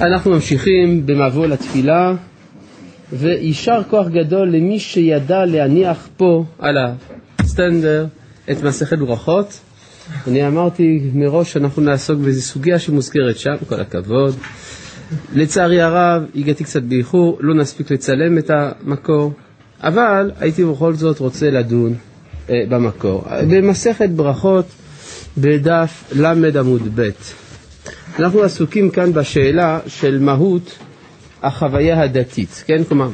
אנחנו ממשיכים במבוא לתפילה, ויישר כוח גדול למי שידע להניח פה על הסטנדר את מסכת ברכות. אני אמרתי מראש שאנחנו נעסוק באיזו סוגיה שמוזכרת שם, כל הכבוד. לצערי הרב, הגעתי קצת באיחור, לא נספיק לצלם את המקור, אבל הייתי בכל זאת רוצה לדון אה, במקור. במסכת ברכות, בדף ל עמוד ב'. אנחנו עסוקים כאן בשאלה של מהות החוויה הדתית, כן? כלומר,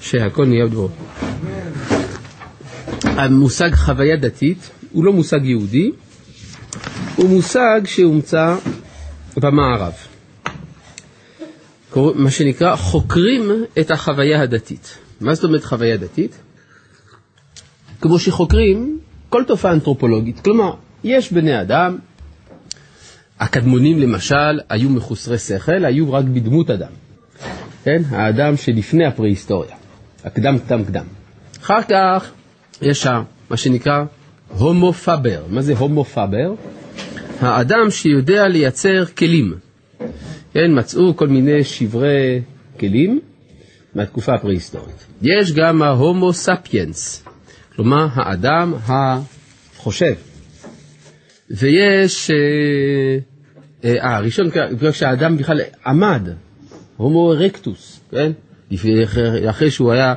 שהכל נהיה בדברו. המושג חוויה דתית הוא לא מושג יהודי, הוא מושג שהומצא במערב. מה שנקרא, חוקרים את החוויה הדתית. מה זאת אומרת חוויה דתית? כמו שחוקרים כל תופעה אנתרופולוגית. כלומר, יש בני אדם, הקדמונים למשל היו מחוסרי שכל, היו רק בדמות אדם. כן? האדם שלפני הפרה-היסטוריה, הקדם קדם קדם. אחר כך יש מה שנקרא הומו פאבר. מה זה הומו פאבר? האדם שיודע לייצר כלים. כן, מצאו כל מיני שברי כלים מהתקופה הפרה-היסטורית. יש גם ההומו ספיאנס, כלומר האדם החושב. ויש, אה, אה הראשון, כשהאדם בכלל עמד, הומו ארקטוס, כן? אחרי שהוא היה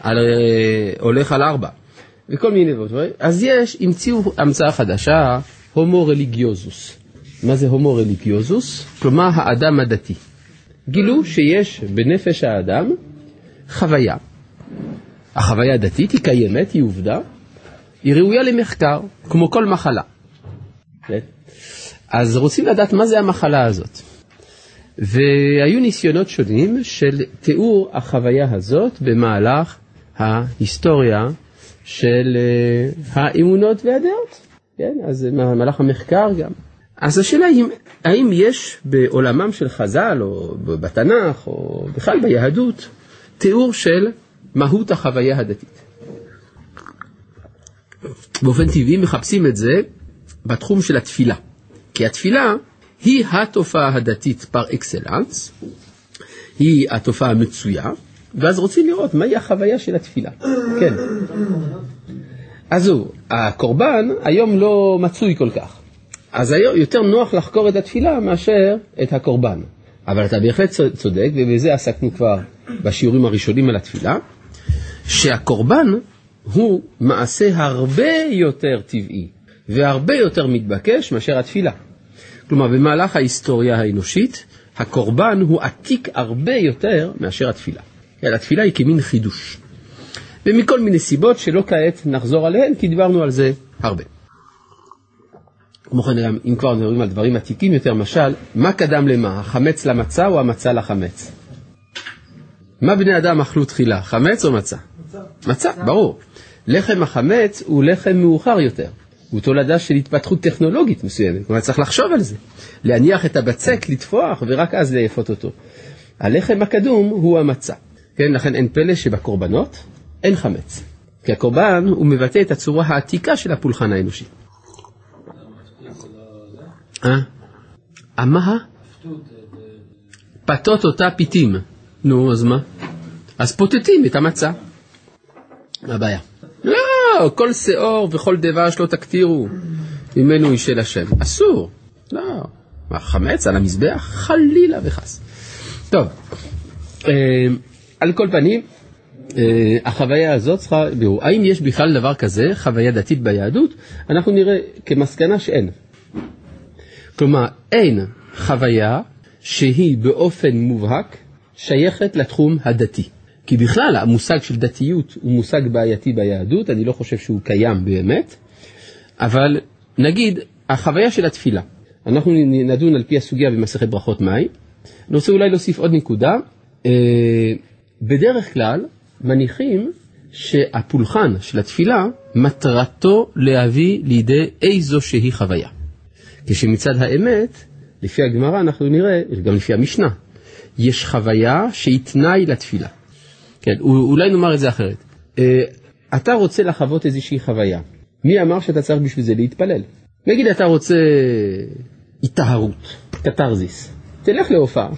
על, אה, הולך על ארבע, וכל מיני דברים. אז יש, המציאו המצאה חדשה, הומו רליגיוזוס. מה זה הומו רליגיוזוס? כלומר האדם הדתי. גילו שיש בנפש האדם חוויה. החוויה הדתית היא קיימת, היא עובדה, היא ראויה למחקר, כמו כל מחלה. כן? אז רוצים לדעת מה זה המחלה הזאת. והיו ניסיונות שונים של תיאור החוויה הזאת במהלך ההיסטוריה של אה, האמונות והדעות. כן? אז במהלך המחקר גם. אז השאלה היא, האם יש בעולמם של חז"ל, או בתנ"ך, או בכלל ביהדות, תיאור של מהות החוויה הדתית. באופן טבעי מחפשים את זה בתחום של התפילה. כי התפילה היא התופעה הדתית פר אקסלנס, היא התופעה המצויה, ואז רוצים לראות מהי החוויה של התפילה. כן. אז הוא, הקורבן היום לא מצוי כל כך. אז היום יותר נוח לחקור את התפילה מאשר את הקורבן. אבל אתה בהחלט צודק, ובזה עסקנו כבר בשיעורים הראשונים על התפילה, שהקורבן הוא מעשה הרבה יותר טבעי והרבה יותר מתבקש מאשר התפילה. כלומר, במהלך ההיסטוריה האנושית, הקורבן הוא עתיק הרבה יותר מאשר התפילה. כן, התפילה היא כמין חידוש. ומכל מיני סיבות שלא כעת נחזור עליהן, כי דיברנו על זה הרבה. כמו כן, אם כבר מדברים על דברים עתיקים יותר, משל, מה קדם למה, החמץ למצה או המצה לחמץ? מה בני אדם אכלו תחילה, חמץ או מצה? מצה. מצה, ברור. לחם החמץ הוא לחם מאוחר יותר. הוא תולדה של התפתחות טכנולוגית מסוימת, כלומר צריך לחשוב על זה. להניח את הבצק, לטפוח, ורק אז לאפות אותו. הלחם הקדום הוא המצה. כן, לכן אין פלא שבקורבנות אין חמץ. כי הקורבן הוא מבטא את הצורה העתיקה של הפולחן האנושי. אה? מה? פתות אותה פיתים. נו, אז מה? אז פותטים את המצה. מה הבעיה? לא, כל שאור וכל דבש לא תקטירו ממנו היא של השם. אסור. לא. מה, חמץ על המזבח? חלילה וחס. טוב, אה, על כל פנים, אה, החוויה הזאת צריכה בירור. האם יש בכלל דבר כזה, חוויה דתית ביהדות? אנחנו נראה כמסקנה שאין. כלומר, אין חוויה שהיא באופן מובהק שייכת לתחום הדתי. כי בכלל המושג של דתיות הוא מושג בעייתי ביהדות, אני לא חושב שהוא קיים באמת, אבל נגיד החוויה של התפילה, אנחנו נדון על פי הסוגיה במסכת ברכות מים, אני רוצה אולי להוסיף עוד נקודה, אה, בדרך כלל מניחים שהפולחן של התפילה מטרתו להביא לידי איזו שהיא חוויה. כשמצד האמת, לפי הגמרא אנחנו נראה, גם לפי המשנה, יש חוויה שהיא תנאי לתפילה. כן, אולי נאמר את זה אחרת. אה, אתה רוצה לחוות איזושהי חוויה. מי אמר שאתה צריך בשביל זה להתפלל? נגיד אתה רוצה היטהרות, קתרזיס. תלך להופעה,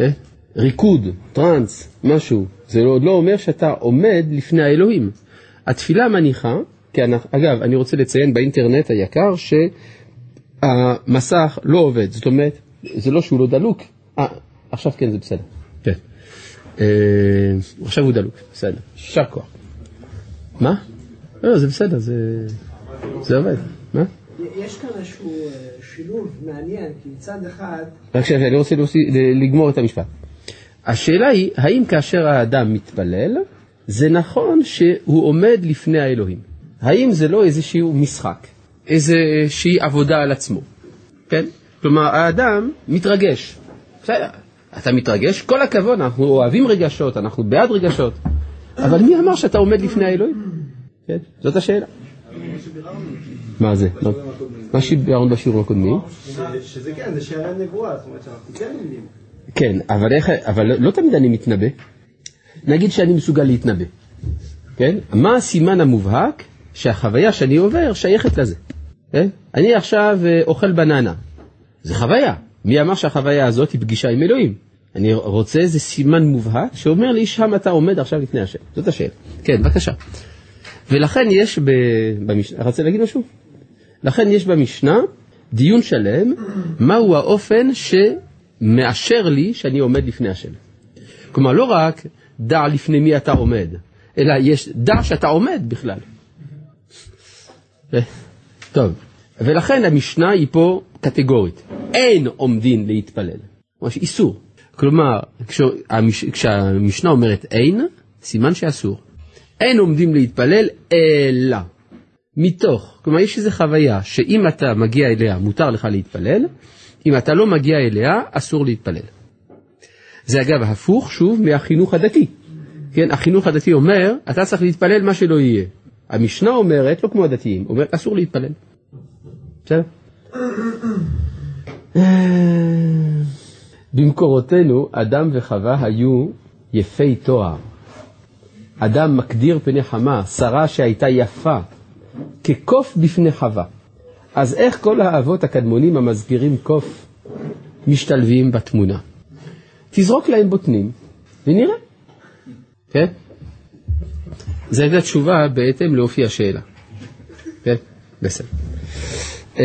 אה? ריקוד, טראנס, משהו, זה עוד לא אומר שאתה עומד לפני האלוהים. התפילה מניחה, כי אנחנו, אגב, אני רוצה לציין באינטרנט היקר שהמסך לא עובד, זאת אומרת, זה לא שהוא לא דלוק, אה, עכשיו כן זה בסדר, כן. עכשיו הוא דלוק, בסדר, יישר כוח. מה? לא, זה בסדר, זה, זה עובד. מה? יש כאן איזשהו אה, שילוב מעניין, כי מצד אחד... רק שנייה, אני רוצה לגמור את המשפט. השאלה היא, האם כאשר האדם מתפלל, זה נכון שהוא עומד לפני האלוהים? האם זה לא איזשהו משחק, איזושהי עבודה על עצמו? כן? כלומר, האדם מתרגש. בסדר, אתה מתרגש, כל הכבוד, אנחנו אוהבים רגשות, אנחנו בעד רגשות, אבל מי אמר שאתה עומד לפני האלוהים? כן? זאת השאלה. מה זה? מה שביארנו בשיעורים הקודמים? שזה כן, זה שערי נבואה, זאת אומרת שאנחנו כן לומדים. כן, אבל, איך, אבל לא תמיד אני מתנבא. נגיד שאני מסוגל להתנבא, כן? מה הסימן המובהק שהחוויה שאני עובר שייכת לזה? כן? אני עכשיו אה, אוכל בננה, זה חוויה. מי אמר שהחוויה הזאת היא פגישה עם אלוהים? אני רוצה איזה סימן מובהק שאומר לי שם אתה עומד עכשיו לפני השם. זאת השאלה. כן, בבקשה. ולכן יש במשנה, רצית להגיד משהו? לכן יש במשנה דיון שלם מהו האופן שמאשר לי שאני עומד לפני השם. כלומר, לא רק דע לפני מי אתה עומד, אלא יש דע שאתה עומד בכלל. טוב, ולכן המשנה היא פה קטגורית. אין עומדין להתפלל. ממש איסור. כלומר, כשהמשנה אומרת אין, סימן שאסור. אין עומדים להתפלל אלא מתוך, כלומר יש איזו חוויה שאם אתה מגיע אליה מותר לך להתפלל, אם אתה לא מגיע אליה אסור להתפלל. זה אגב הפוך שוב מהחינוך הדתי. כן, החינוך הדתי אומר, אתה צריך להתפלל מה שלא יהיה. המשנה אומרת, לא כמו הדתיים, אומרת אסור להתפלל. בסדר? במקורותינו אדם וחווה היו יפי תואר. אדם מקדיר פני חמה, שרה שהייתה יפה, כקוף בפני חווה. אז איך כל האבות הקדמונים המזכירים קוף משתלבים בתמונה? תזרוק להם בוטנים ונראה. כן? זו הייתה תשובה בהתאם לאופי השאלה. כן? בסדר. אה,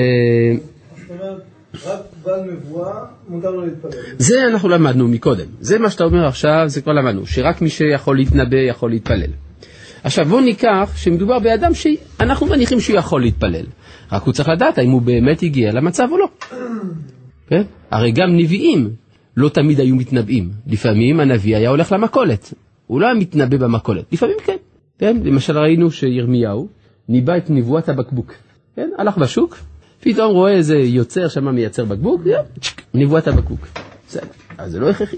רק בעל נבואה מותר לו להתפלל. זה אנחנו למדנו מקודם. זה מה שאתה אומר עכשיו, זה כבר למדנו, שרק מי שיכול להתנבא יכול להתפלל. עכשיו בואו ניקח שמדובר באדם שאנחנו מניחים שהוא יכול להתפלל, רק הוא צריך לדעת האם הוא באמת הגיע למצב או לא. כן? הרי גם נביאים לא תמיד היו מתנבאים. לפעמים הנביא היה הולך למכולת, הוא לא היה מתנבא במכולת, לפעמים כן. כן? למשל ראינו שירמיהו ניבא את נבואת הבקבוק. כן? הלך בשוק, פתאום רואה איזה יוצר שם מייצר בקבוק, נבואת הבקבוק. בסדר, אז זה לא הכרחי.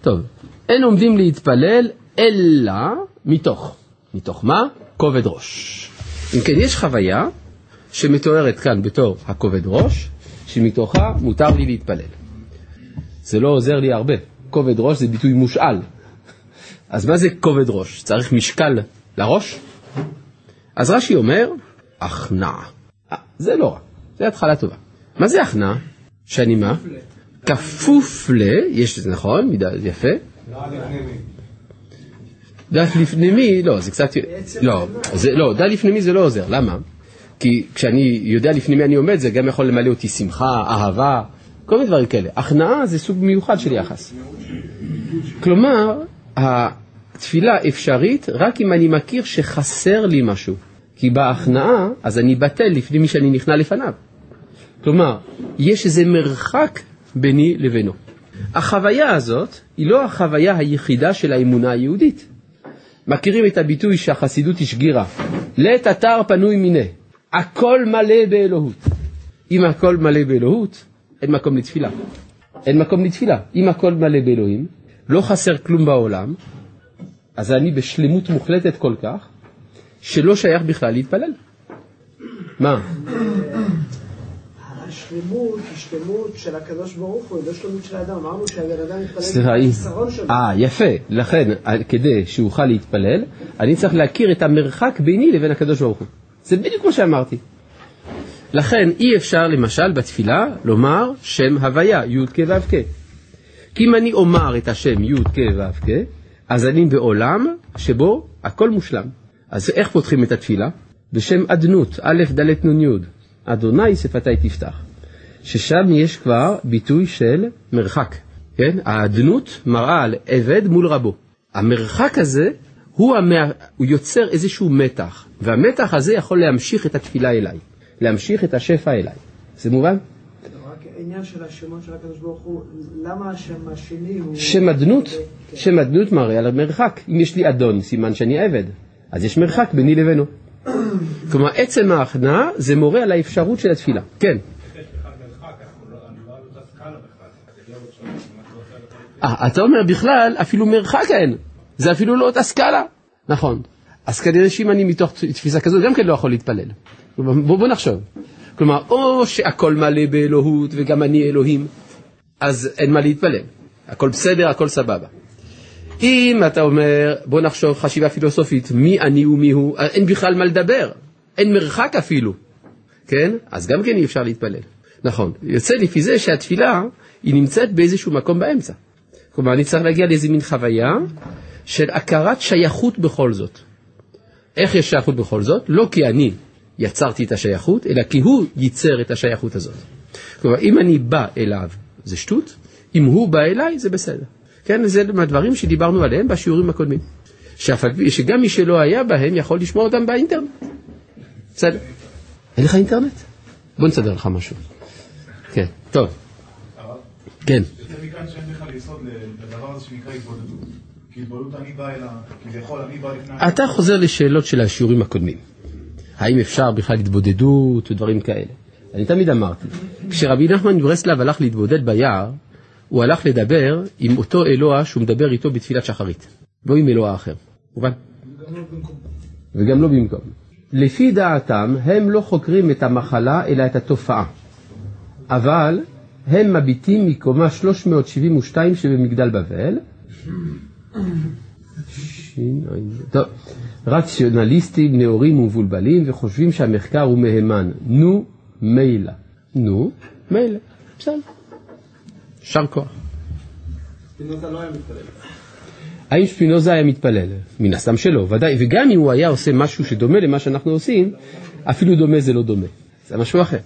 טוב, אין עומדים להתפלל אלא מתוך. מתוך מה? כובד ראש. אם כן, יש חוויה שמתוארת כאן בתור הכובד ראש, שמתוכה מותר לי להתפלל. זה לא עוזר לי הרבה. כובד ראש זה ביטוי מושאל. אז מה זה כובד ראש? צריך משקל לראש? אז רש"י אומר, הכנעה. זה לא רע, זה התחלה טובה. מה זה הכנעה? שאני מה? כפוף ל... יש, זה נכון, מידה, יפה. דף לפנימי, לא, זה קצת... לא, זה, לא, דף לפנימי זה לא עוזר, למה? כי כשאני יודע לפנימי אני עומד, זה גם יכול למלא אותי שמחה, אהבה, כל מיני דברים כאלה. הכנעה זה סוג מיוחד של יחס. כלומר, התפילה אפשרית רק אם אני מכיר שחסר לי משהו. כי בהכנעה, אז אני בטל לפני מי שאני נכנע לפניו. כלומר, יש איזה מרחק ביני לבינו. החוויה הזאת היא לא החוויה היחידה של האמונה היהודית. מכירים את הביטוי שהחסידות השגירה, לית אתר פנוי מיניה, הכל מלא באלוהות. אם הכל מלא באלוהות, אין מקום לתפילה. אין מקום לתפילה. אם הכל מלא באלוהים, לא חסר כלום בעולם, אז אני בשלמות מוחלטת כל כך, שלא שייך בכלל להתפלל. מה? השלמות היא שלמות של הקדוש ברוך הוא, לא שלמות של האדם. אמרנו שהבן אדם מתפלל בחיסרון שלו. אה, יפה. לכן, כדי שאוכל להתפלל, אני צריך להכיר את המרחק ביני לבין הקדוש ברוך הוא. זה בדיוק מה שאמרתי. לכן אי אפשר למשל בתפילה לומר שם הוויה, י' כ' ו' כ'. כי אם אני אומר את השם י' כ' ו' כ', אז אני בעולם שבו הכל מושלם. אז איך פותחים את התפילה? בשם אדנות, א' ד' נ' י', אדוני שפתי תפתח. ששם יש כבר ביטוי של מרחק, כן? האדנות מראה על עבד מול רבו. המרחק הזה הוא, המה... הוא יוצר איזשהו מתח, והמתח הזה יכול להמשיך את התפילה אליי, להמשיך את השפע אליי. זה מובן? העניין של השמות של הקדוש ברוך הוא, למה השם השני הוא... שם אדנות, כן. שם אדנות מראה על המרחק. אם יש לי אדון, סימן שאני עבד, אז יש מרחק ביני לבינו. כלומר, עצם ההכנעה זה מורה על האפשרות של התפילה. כן. אה, אתה אומר בכלל, אפילו מרחק אין, זה אפילו לא אותה סקאלה. נכון. אז כנראה שאם אני מתוך תפיסה כזאת, גם כן לא יכול להתפלל. בוא, בוא נחשוב. כלומר, או שהכל מלא באלוהות וגם אני אלוהים, אז אין מה להתפלל. הכל בסדר, הכל סבבה. אם אתה אומר, בוא נחשוב חשיבה פילוסופית, מי אני ומי הוא, אין בכלל מה לדבר, אין מרחק אפילו, כן? אז גם כן אי אפשר להתפלל. נכון, יוצא לפי זה שהתפילה היא נמצאת באיזשהו מקום באמצע. כלומר, אני צריך להגיע לאיזה מין חוויה של הכרת שייכות בכל זאת. איך יש שייכות בכל זאת? לא כי אני יצרתי את השייכות, אלא כי הוא ייצר את השייכות הזאת. כלומר, אם אני בא אליו, זה שטות, אם הוא בא אליי, זה בסדר. כן, זה מהדברים שדיברנו עליהם בשיעורים הקודמים. שגם מי שלא היה בהם יכול לשמוע אותם באינטרנט. בסדר. אין לך אינטרנט? בוא נסדר לך משהו. כן, טוב. כן. יותר מכאן שאין לך ליסוד לדבר הזה שנקרא התבודדות. כי התבודדות אני בא אלא, כביכול אני בא לפני... אתה חוזר לשאלות של השיעורים הקודמים. האם אפשר בכלל התבודדות ודברים כאלה. אני תמיד אמרתי, כשרבי נחמן מברסלב הלך להתבודד ביער, הוא הלך לדבר עם אותו אלוה שהוא מדבר איתו בתפילת שחרית, לא עם אלוה אחר, מובן? וגם לא במקום. לפי דעתם, הם לא חוקרים את המחלה אלא את התופעה. אבל הם מביטים מקומה 372 שבמגדל בבל. טוב, רציונליסטים, נאורים ומבולבלים וחושבים שהמחקר הוא מהימן. נו, מילא. נו, מילא. בסדר. יישר כוח. ספינוזה לא היה מתפלל. האם שפינוזה היה מתפלל? מן הסתם שלא, ודאי. וגם אם הוא היה עושה משהו שדומה למה שאנחנו עושים, אפילו דומה זה לא דומה. זה משהו אחר.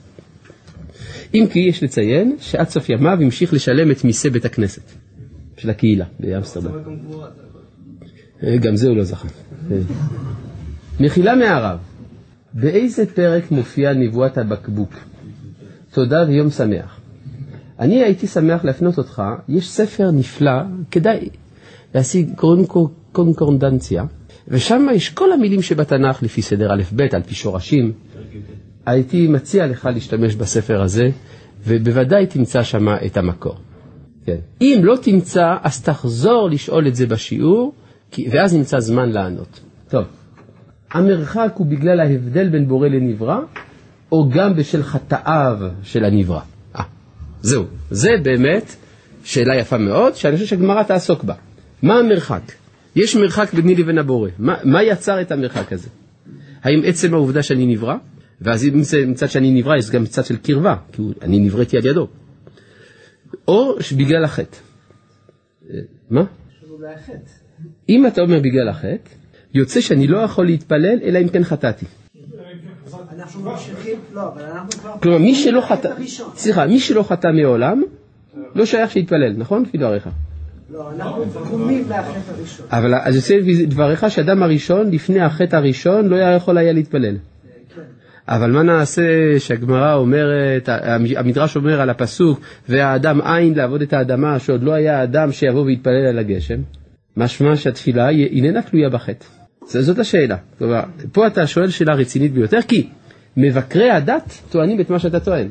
אם כי יש לציין שעד סוף ימיו המשיך לשלם את מיסי בית הכנסת של הקהילה באמסטרדם. גם זה הוא לא זכה. מחילה מהרב, באיזה פרק מופיע נבואת הבקבוק? תודה ויום שמח. אני הייתי שמח להפנות אותך, יש ספר נפלא, כדאי להשיג, קוראים קונקורדנציה, ושם יש כל המילים שבתנ"ך לפי סדר א'-ב', על פי שורשים. הייתי מציע לך להשתמש בספר הזה, ובוודאי תמצא שם את המקור. כן. אם לא תמצא, אז תחזור לשאול את זה בשיעור, ואז נמצא זמן לענות. טוב, המרחק הוא בגלל ההבדל בין בורא לנברא, או גם בשל חטאיו של הנברא? זהו, זה באמת שאלה יפה מאוד, שאני חושב שהגמרא תעסוק בה. מה המרחק? יש מרחק ביני לבין הבורא. מה, מה יצר את המרחק הזה? האם עצם העובדה שאני נברא, ואז אם זה מצד שאני נברא, יש גם מצד של קרבה, כי אני נבראתי על ידו. או בגלל החטא. מה? אם אתה אומר בגלל החטא, יוצא שאני לא יכול להתפלל אלא אם כן חטאתי. לא, כלומר, מי שלא חטא, סליחה, מי שלא חטא מעולם, לא שייך שיתפלל, נכון? לפי דבריך. לא, אנחנו פגומים מהחטא הראשון. אבל אז יוצא דבריך שאדם הראשון, לפני החטא הראשון, לא יכול היה להתפלל. כן. אבל מה נעשה שהגמרא אומרת, המדרש אומר על הפסוק, והאדם עין לעבוד את האדמה, שעוד לא היה אדם שיבוא ויתפלל על הגשם? משמע שהתפילה איננה תלויה בחטא. זאת השאלה. כלומר, פה אתה שואל שאלה רצינית ביותר, כי מבקרי הדת טוענים את מה שאתה טוען.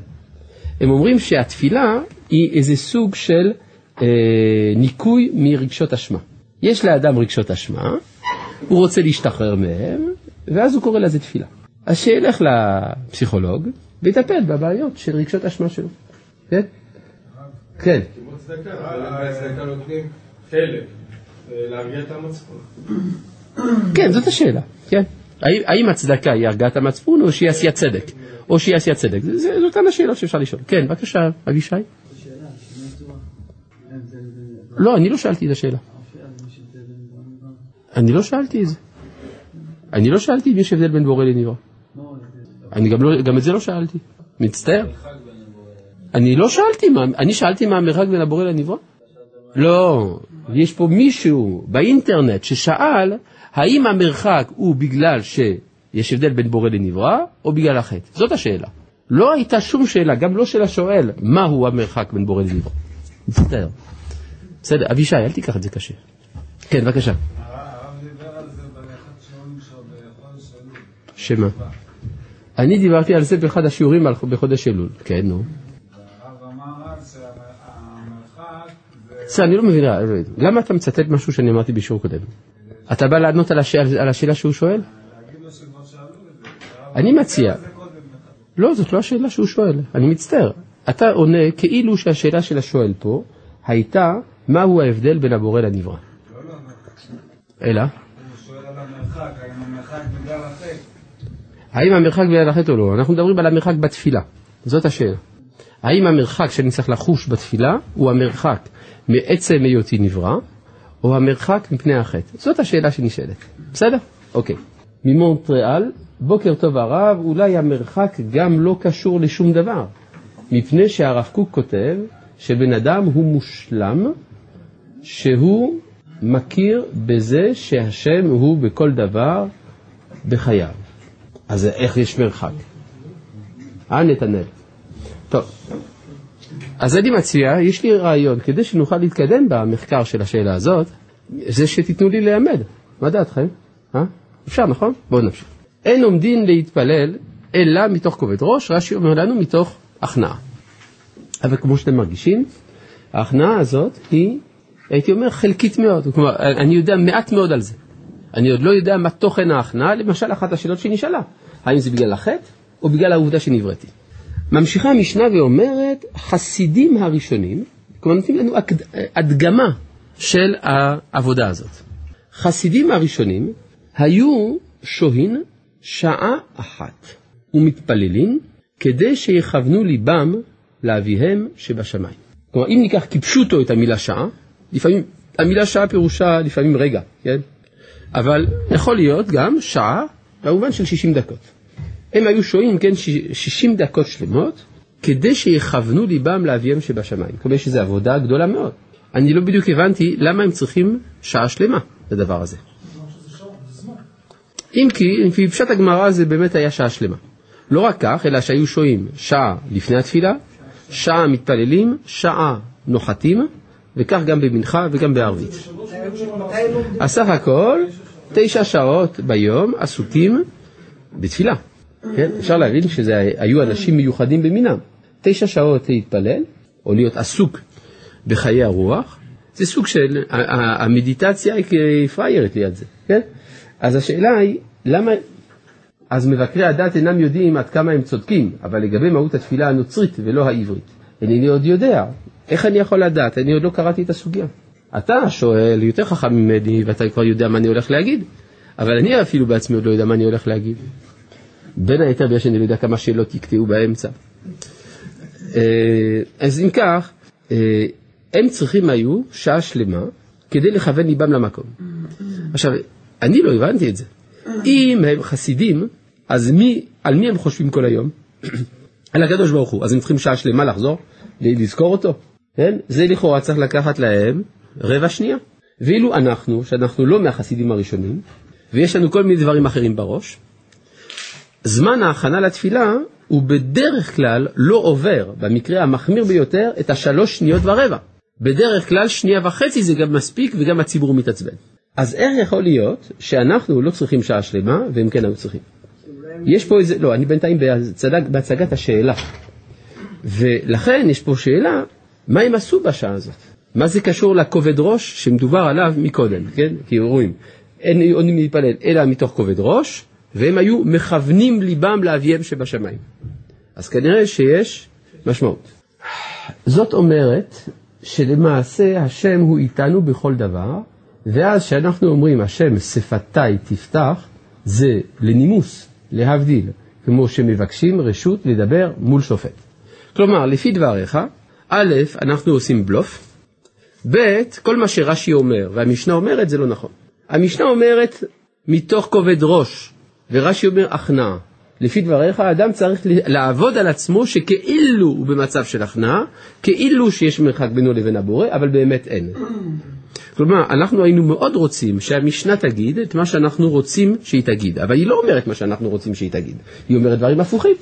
הם אומרים שהתפילה היא איזה סוג של אה, ניקוי מרגשות אשמה. יש לאדם רגשות אשמה, הוא רוצה להשתחרר מהם, ואז הוא קורא לזה תפילה. אז שילך לפסיכולוג ויטפל בבעיות של רגשות אשמה שלו. כן? כן. להרגיע את המצפון. כן, זאת השאלה, כן. האם, הצדקה היא הרגעת המצפון או שהיא עשיית צדק? או שהיא עשיית צדק? זאת אותן השאלות שאפשר לשאול. כן, בבקשה, אבישי. לא, אני לא שאלתי את השאלה. אני לא שאלתי את זה. אני לא שאלתי אם יש הבדל בין בורא לנברא. אני גם, לא, את זה לא שאלתי. מצטער. אני לא שאלתי מה, אני שאלתי מה המרחק בין הבורא לנברא? לא, יש פה מישהו באינטרנט ששאל האם המרחק הוא בגלל שיש הבדל בין בורא לנברא או בגלל החטא. זאת השאלה. לא הייתה שום שאלה, גם לא של השואל, מהו המרחק בין בורא לנברא. מצטער. בסדר, אבישי, אל תיקח את זה קשה. כן, בבקשה. שמה? אני דיברתי על זה באחד השיעורים בחודש אלול. כן, נו. בסדר, אני לא מבין, למה אתה מצטט משהו שאני אמרתי בשיעור קודם? אתה בא לענות על השאלה שהוא שואל? אני מציע. לא, זאת לא השאלה שהוא שואל, אני מצטער. אתה עונה כאילו שהשאלה של השואל פה הייתה מהו ההבדל בין הבורא לנברא. אלא? האם המרחק בגלל החטא או לא? אנחנו מדברים על המרחק בתפילה, זאת השאלה. האם המרחק שאני צריך לחוש בתפילה הוא המרחק מעצם היותי נברא, או המרחק מפני החטא? זאת השאלה שנשאלת. בסדר? אוקיי. ממונטריאל, בוקר טוב הרב, אולי המרחק גם לא קשור לשום דבר, מפני שהרב קוק כותב שבן אדם הוא מושלם, שהוא מכיר בזה שהשם הוא בכל דבר בחייו. אז איך יש מרחק? אה, נתנאל? טוב, אז אני מציע, יש לי רעיון, כדי שנוכל להתקדם במחקר של השאלה הזאת, זה שתיתנו לי ללמד. מה דעתכם? אה? אפשר, נכון? בואו נמשיך. אין עומדין להתפלל אלא מתוך כובד ראש, רש"י אומר לנו מתוך הכנעה. אבל כמו שאתם מרגישים, ההכנעה הזאת היא, הייתי אומר, חלקית מאוד. כלומר, אני יודע מעט מאוד על זה. אני עוד לא יודע מה תוכן ההכנעה, למשל אחת השאלות שנשאלה, האם זה בגלל החטא או בגלל העובדה שנבראתי. ממשיכה המשנה ואומרת, חסידים הראשונים, כלומר נותנים לנו הדגמה של העבודה הזאת. חסידים הראשונים היו שוהים שעה אחת ומתפללים כדי שיכוונו ליבם לאביהם שבשמיים. כלומר, אם ניקח כפשוטו את המילה שעה, לפעמים, המילה שעה פירושה לפעמים רגע, כן? אבל יכול להיות גם שעה במובן של 60 דקות. הם היו שוהים, כן, 60 דקות שלמות, כדי שיכוונו ליבם לאביהם שבשמיים. כלומר, יש איזו עבודה גדולה מאוד. אני לא בדיוק הבנתי למה הם צריכים שעה שלמה לדבר הזה. אם כי, לפי פשט הגמרא זה באמת היה שעה שלמה. לא רק כך, אלא שהיו שוהים שעה לפני התפילה, שעה מתפללים, שעה נוחתים, וכך גם במנחה וגם בערבית. הסך הכל תשע שעות ביום עסוקים בתפילה. כן? אפשר להבין שזה היו אנשים מיוחדים במינם. תשע שעות להתפלל, או להיות עסוק בחיי הרוח, זה סוג של, המדיטציה היא פריירת ליד זה, כן? אז השאלה היא, למה, אז מבקרי הדת אינם יודעים עד כמה הם צודקים, אבל לגבי מהות התפילה הנוצרית ולא העברית, אינני עוד יודע. איך אני יכול לדעת? אני עוד לא קראתי את הסוגיה. אתה שואל יותר חכם ממני ואתה כבר יודע מה אני הולך להגיד, אבל אני אפילו בעצמי עוד לא יודע מה אני הולך להגיד. בין היתר בגלל שאני לא יודע כמה שאלות יקטעו באמצע. אה, אז אם כך, אה, הם צריכים היו שעה שלמה כדי לכוון ליבם למקום. עכשיו, אני לא הבנתי את זה. אם הם חסידים, אז מי, על מי הם חושבים כל היום? על הקדוש ברוך הוא. אז הם צריכים שעה שלמה לחזור, לזכור אותו. כן? זה לכאורה צריך לקחת להם רבע שנייה. ואילו אנחנו, שאנחנו לא מהחסידים הראשונים, ויש לנו כל מיני דברים אחרים בראש, זמן ההכנה לתפילה הוא בדרך כלל לא עובר, במקרה המחמיר ביותר, את השלוש שניות ורבע. בדרך כלל שנייה וחצי זה גם מספיק וגם הציבור מתעצבן. אז איך יכול להיות שאנחנו לא צריכים שעה שלמה והם כן היו צריכים? יש פה איזה, לא, אני בינתיים בהצג, בהצגת השאלה. ולכן יש פה שאלה, מה הם עשו בשעה הזאת? מה זה קשור לכובד ראש שמדובר עליו מקודם, כן? כי רואים, אין עונים להתפלל אלא מתוך כובד ראש, והם היו מכוונים ליבם לאביהם שבשמיים. אז כנראה שיש משמעות. זאת אומרת שלמעשה השם הוא איתנו בכל דבר, ואז כשאנחנו אומרים השם שפתיי תפתח, זה לנימוס, להבדיל, כמו שמבקשים רשות לדבר מול שופט. כלומר, לפי דבריך, א', אנחנו עושים בלוף, ב', כל מה שרש"י אומר והמשנה אומרת זה לא נכון. המשנה אומרת מתוך כובד ראש, ורש"י אומר הכנעה. לפי דבריך, האדם צריך לעבוד על עצמו שכאילו הוא במצב של הכנעה, כאילו שיש מרחק בינו לבין הבורא, אבל באמת אין. כלומר, אנחנו היינו מאוד רוצים שהמשנה תגיד את מה שאנחנו רוצים שהיא תגיד, אבל היא לא אומרת מה שאנחנו רוצים שהיא תגיד, היא אומרת דברים הפוכים.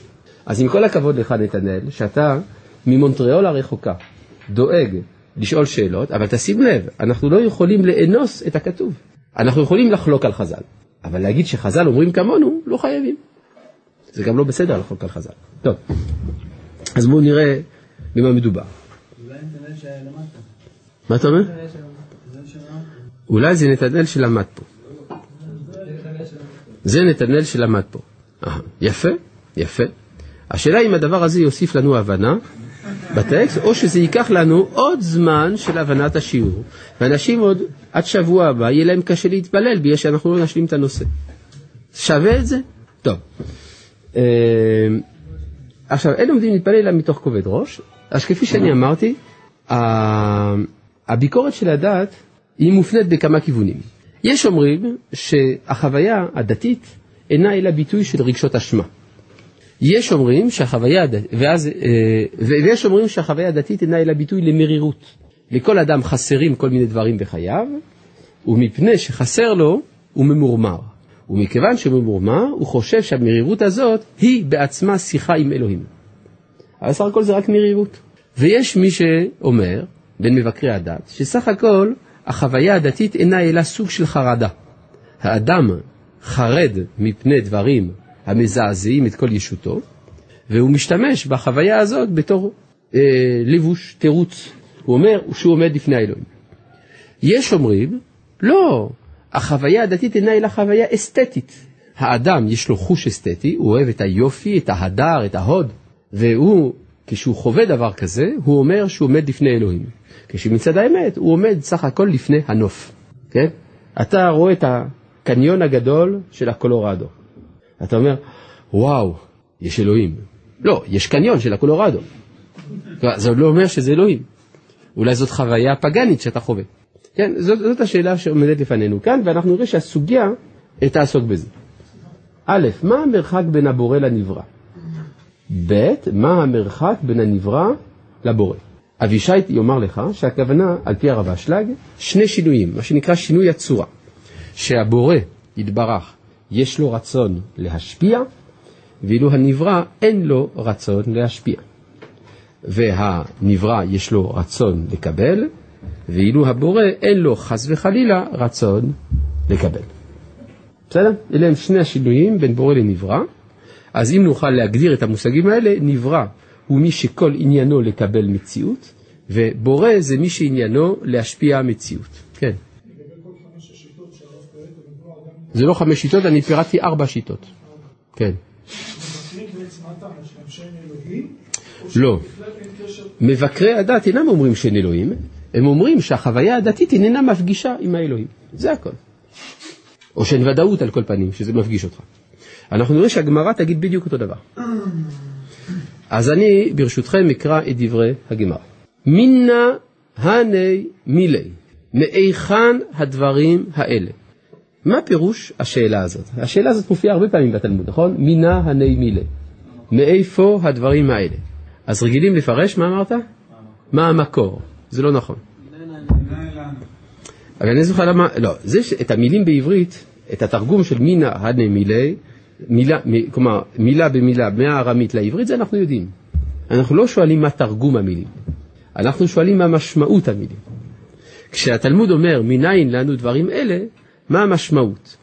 אז עם כל הכבוד לך, נתנאל, שאתה ממונטריאול הרחוקה דואג לשאול שאלות, אבל תשים לב, אנחנו לא יכולים לאנוס את הכתוב. אנחנו יכולים לחלוק על חז"ל, אבל להגיד שחז"ל אומרים כמונו, לא חייבים. זה גם לא בסדר לחלוק על חז"ל. טוב, אז בואו נראה במה מדובר. מה אתה אומר? אולי זה נתנאל שלמד פה. זה נתנאל שלמד פה. יפה, יפה. השאלה אם הדבר הזה יוסיף לנו הבנה בטקסט, או שזה ייקח לנו עוד זמן של הבנת השיעור, ואנשים עוד עד שבוע הבא יהיה להם קשה להתפלל בגלל שאנחנו לא נשלים את הנושא. שווה את זה? טוב. אה, עכשיו, אין עומדים להתפלל אלא מתוך כובד ראש, אז כפי שאני אמרתי, הביקורת של הדת היא מופנית בכמה כיוונים. יש אומרים שהחוויה הדתית אינה אלא ביטוי של רגשות אשמה. יש אומרים שהחוויה, ואז, אה, ויש אומרים שהחוויה הדתית אינה אלא ביטוי למרירות. לכל אדם חסרים כל מיני דברים בחייו, ומפני שחסר לו, הוא ממורמר. ומכיוון שהוא ממורמר, הוא חושב שהמרירות הזאת היא בעצמה שיחה עם אלוהים. אבל סך הכל זה רק מרירות. ויש מי שאומר, בין מבקרי הדת, שסך הכל החוויה הדתית אינה אלא סוג של חרדה. האדם חרד מפני דברים המזעזעים את כל ישותו, והוא משתמש בחוויה הזאת בתור אה, לבוש, תירוץ. הוא אומר שהוא עומד לפני האלוהים. יש אומרים, לא, החוויה הדתית אינה אלא חוויה אסתטית. האדם יש לו חוש אסתטי, הוא אוהב את היופי, את ההדר, את ההוד, והוא, כשהוא חווה דבר כזה, הוא אומר שהוא עומד לפני אלוהים. כשמצד האמת הוא עומד סך הכל לפני הנוף, כן? אתה רואה את הקניון הגדול של הקולורדו. אתה אומר, וואו, יש אלוהים. לא, יש קניון של הקולורדו. זה עוד לא אומר שזה אלוהים. אולי זאת חוויה פגאנית שאתה חווה. כן, זאת, זאת השאלה שעומדת לפנינו כאן, ואנחנו נראה שהסוגיה תעסוק בזה. א', מה המרחק בין הבורא לנברא? ב', מה המרחק בין הנברא לבורא? אבישי יאמר לך שהכוונה, על פי הרב אשלג, שני שינויים, מה שנקרא שינוי הצורה. שהבורא יתברך יש לו רצון להשפיע, ואילו הנברא אין לו רצון להשפיע. והנברא יש לו רצון לקבל, ואילו הבורא אין לו חס וחלילה רצון לקבל. בסדר? אלה הם שני השינויים בין בורא לנברא. אז אם נוכל להגדיר את המושגים האלה, נברא הוא מי שכל עניינו לקבל מציאות, ובורא זה מי שעניינו להשפיע מציאות. כן. זה לא חמש שיטות, אני פירטתי ארבע שיטות. כן. לא. מבקרי הדת אינם אומרים שאין אלוהים, הם אומרים שהחוויה הדתית איננה מפגישה עם האלוהים. זה הכל. או שאין ודאות על כל פנים, שזה מפגיש אותך. אנחנו נראה שהגמרא תגיד בדיוק אותו דבר. אז אני ברשותכם אקרא את דברי הגמרא. מינה הני מילי, מהיכן הדברים האלה? מה פירוש השאלה הזאת? השאלה הזאת מופיעה הרבה פעמים בתלמוד, נכון? מינה הני מילי. מאיפה הדברים האלה? אז רגילים לפרש, מה אמרת? מה המקור? זה לא נכון. אבל אני זוכר למה, לא, זה את המילים בעברית, את התרגום של מינה הני מילי, מילה, כלומר, מילה במילה מהארמית לעברית, זה אנחנו יודעים. אנחנו לא שואלים מה תרגום המילים, אנחנו שואלים מה משמעות המילים. כשהתלמוד אומר מניין לנו דברים אלה, מה המשמעות?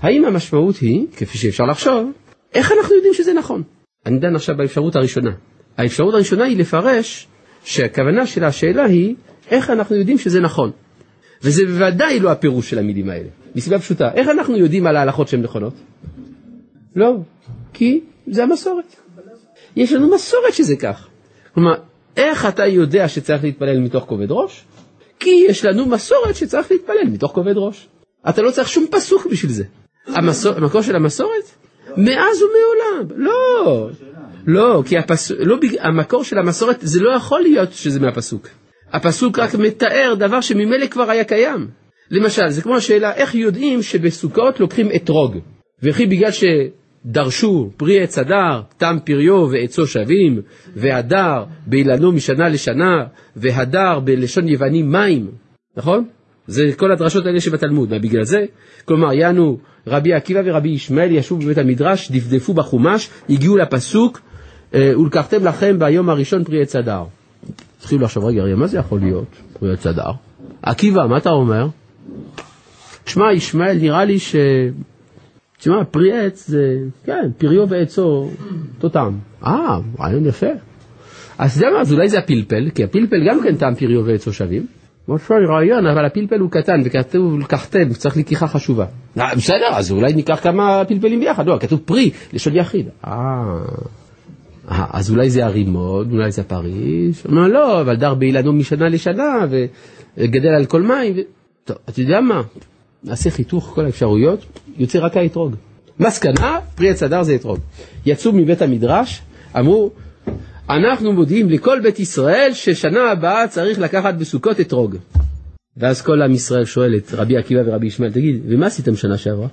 האם המשמעות היא, כפי שאפשר לחשוב, איך אנחנו יודעים שזה נכון? אני דן עכשיו באפשרות הראשונה. האפשרות הראשונה היא לפרש שהכוונה של השאלה היא איך אנחנו יודעים שזה נכון. וזה בוודאי לא הפירוש של המילים האלה, מסיבה פשוטה. איך אנחנו יודעים על ההלכות שהן נכונות? לא, כי זה המסורת. יש לנו מסורת שזה כך. כלומר, איך אתה יודע שצריך להתפלל מתוך כובד ראש? כי יש לנו מסורת שצריך להתפלל מתוך כובד ראש. אתה לא צריך שום פסוק בשביל זה. המסור, המקור של המסורת? מאז ומעולם, לא. לא, כי הפס... לא, המקור של המסורת זה לא יכול להיות שזה מהפסוק. הפסוק רק מתאר דבר שממילא כבר היה קיים. למשל, זה כמו השאלה איך יודעים שבסוכות לוקחים אתרוג, וכי בגלל שדרשו פרי עץ הדר, טעם פריו ועצו שווים, והדר באילנו משנה לשנה, והדר בלשון יווני מים, נכון? זה כל הדרשות האלה שבתלמוד, מה בגלל זה? כלומר, יענו רבי עקיבא ורבי ישמעאל ישבו בבית המדרש, דפדפו בחומש, הגיעו לפסוק, אה, ולקחתם לכם ביום הראשון פרי עץ הדר. התחילו לחשוב, רגע, מה זה יכול להיות פרי עץ הדר? עקיבא, מה אתה אומר? שמע, ישמעאל, נראה לי ש... תשמע, פרי עץ זה, כן, פריו ועצו, אותו טעם. אה, רעיון יפה. אז אתה יודע מה, אז אולי זה הפלפל, כי הפלפל גם כן טעם פריו ועצו שווים. משהו רעיון, אבל הפלפל הוא קטן, וכתוב לקחתם, צריך לקיחה חשובה. אה, בסדר, אז אולי ניקח כמה פלפלים ביחד, לא, כתוב פרי, לשון יחיד. אה, אה, אז אולי זה הרימון, אולי זה הפריש. אומר, לא, אבל דר באילנו משנה לשנה, וגדל על כל מים. טוב, אתה יודע מה? נעשה חיתוך כל האפשרויות, יוצא רק האתרוג. מסקנה, פרי עץ הדר זה אתרוג. יצאו מבית המדרש, אמרו, אנחנו מודיעים לכל בית ישראל ששנה הבאה צריך לקחת בסוכות אתרוג. ואז כל עם ישראל שואל את רבי עקיבא ורבי ישמעאל, תגיד, ומה עשיתם שנה שעברה?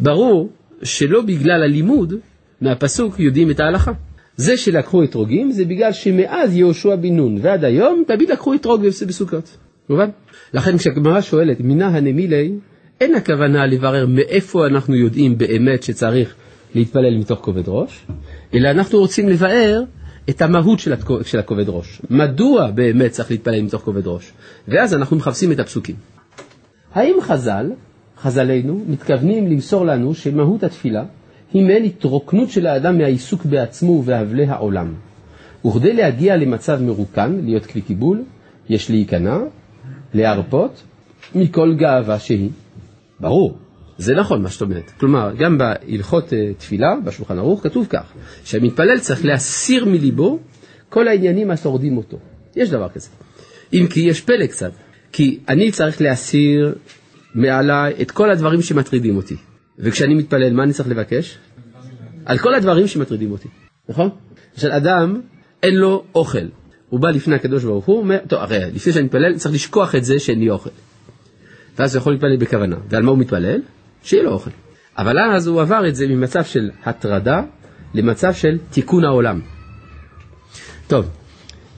ברור שלא בגלל הלימוד מהפסוק יודעים את ההלכה. זה שלקחו אתרוגים זה בגלל שמאז יהושע בן נון ועד היום תמיד לקחו אתרוג בסוכות. מובן? לכן כשהגמרא שואלת מינה הנמילי, אין הכוונה לברר מאיפה אנחנו יודעים באמת שצריך להתפלל מתוך כובד ראש, אלא אנחנו רוצים לבאר את המהות של הכובד ראש. מדוע באמת צריך להתפלל מתוך כובד ראש? ואז אנחנו מחפשים את הפסוקים. האם חז"ל, חז"לינו, מתכוונים למסור לנו שמהות התפילה היא מעין התרוקנות של האדם מהעיסוק בעצמו ובהבלי העולם. וכדי להגיע למצב מרוקן, להיות כלי קיבול, יש להיכנע, להרפות, מכל גאווה שהיא. ברור, זה נכון מה שאת אומרת. כלומר, גם בהלכות uh, תפילה, בשולחן ערוך, כתוב כך, שהמתפלל צריך להסיר מליבו כל העניינים השורדים אותו. יש דבר כזה. אם כי יש פלא קצת, כי אני צריך להסיר מעליי את כל הדברים שמטרידים אותי. וכשאני מתפלל, מה אני צריך לבקש? על כל הדברים שמטרידים אותי, נכון? למשל, אדם, אין לו אוכל. הוא בא לפני הקדוש ברוך הוא, אומר, טוב, הרי לפני שאני מתפלל, צריך לשכוח את זה שאין לי אוכל. ואז הוא יכול להתפלל בכוונה. ועל מה הוא מתפלל? שיהיה לו אוכל. אבל אז הוא עבר את זה ממצב של הטרדה למצב של תיקון העולם. טוב,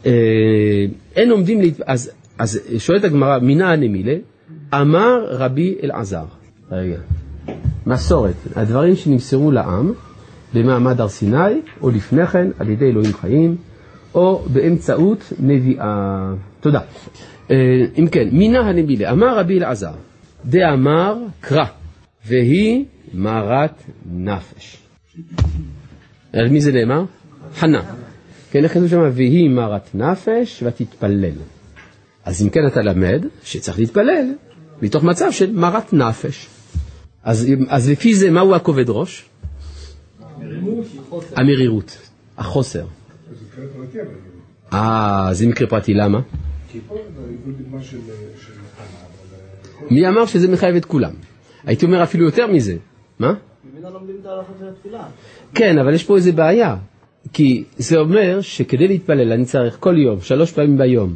אה, אין עומדים, להת... אז, אז שואלת הגמרא, מינה הנמילה, אמר רבי אלעזר, רגע, מסורת, הדברים שנמסרו לעם במעמד הר סיני, או לפני כן על ידי אלוהים חיים, או באמצעות נביאה. תודה. אה, אם כן, מינה הנמילה, אמר רבי אלעזר, דאמר קרא. והיא מרת נפש. על מי זה נאמר? חנה. כן, איך כתוב שם? והיא מרת נפש ותתפלל. אז אם כן אתה למד שצריך להתפלל מתוך מצב של מרת נפש. אז, אז לפי זה מהו הכובד ראש? המרירות, החוסר. אה, זה מקרה פרטי, למה? מי אמר שזה מחייב את כולם? הייתי אומר אפילו יותר מזה. מה? כן, אבל יש פה איזה בעיה. כי זה אומר שכדי להתפלל אני צריך כל יום, שלוש פעמים ביום,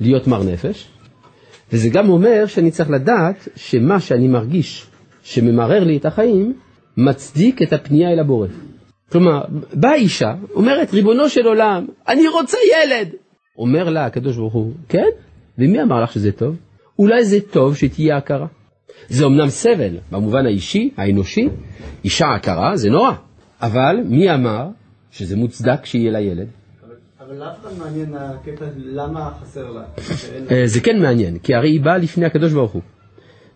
להיות מר נפש, וזה גם אומר שאני צריך לדעת שמה שאני מרגיש שממרר לי את החיים, מצדיק את הפנייה אל הבורא. כלומר, באה אישה, אומרת, ריבונו של עולם, אני רוצה ילד! אומר לה הקדוש ברוך הוא, כן? ומי אמר לך שזה טוב? אולי זה טוב שתהיה הכרה. זה אמנם סבל במובן האישי, האנושי, אישה עקרה, זה נורא, אבל מי אמר שזה מוצדק שיהיה לה ילד? אבל לאף אחד מעניין הקטע למה חסר לה. אה, זה כן מעניין, כי הרי היא באה לפני הקדוש ברוך הוא.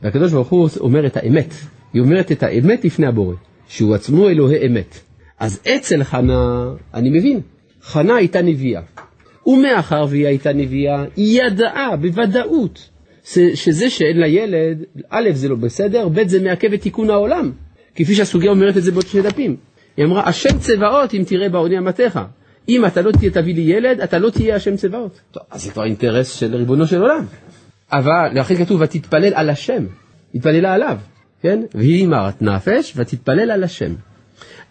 והקדוש ברוך הוא אומר את האמת, היא אומרת את האמת לפני הבורא, שהוא עצמו אלוהי אמת. אז אצל חנה, אני מבין, חנה הייתה נביאה. ומאחר והיא הייתה נביאה, היא ידעה בוודאות שזה שאין לה ילד, א', זה לא בסדר, ב', זה מעכב את תיקון העולם, כפי שהסוגיה אומרת את זה בעוד שני דפים. היא אמרה, השם צבאות אם תראה בעוני אמתיך. אם אתה לא תהיה תביא לי ילד, אתה לא תהיה השם צבאות. טוב, אז זה כבר אינטרס של ריבונו של עולם. אבל, לכן כתוב, ותתפלל על השם, התפללה עליו. כן? והיא מרת נפש ותתפלל על השם.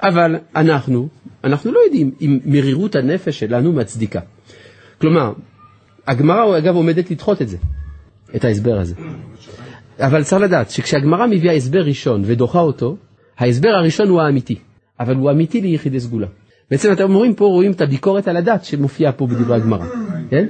אבל אנחנו, אנחנו לא יודעים אם מרירות הנפש שלנו מצדיקה. כלומר, הגמרא אגב עומדת לדחות את זה, את ההסבר הזה. אבל צריך לדעת שכשהגמרא מביאה הסבר ראשון ודוחה אותו, ההסבר הראשון הוא האמיתי, אבל הוא אמיתי ליחידי סגולה. בעצם אתם אומרים פה, רואים את הביקורת על הדת שמופיעה פה בדברי הגמרא, כן?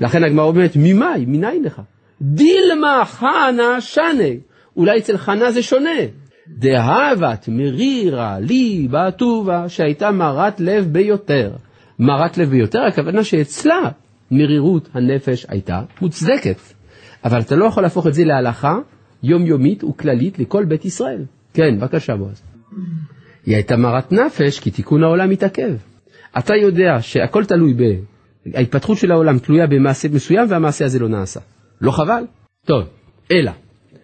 לכן הגמרא אומרת, ממאי, מניין לך? דילמה חנה שנה, אולי אצל חנה זה שונה. דהבת מרירה לי בטובה, שהייתה מרת לב ביותר. מרת לב ביותר, הכוונה שאצלה מרירות הנפש הייתה מוצדקת. אבל אתה לא יכול להפוך את זה להלכה יומיומית וכללית לכל בית ישראל. כן, בבקשה בועז. היא הייתה מרת נפש כי תיקון העולם מתעכב. אתה יודע שהכל תלוי ב... ההתפתחות של העולם תלויה במעשה מסוים והמעשה הזה לא נעשה. לא חבל? טוב, אלא.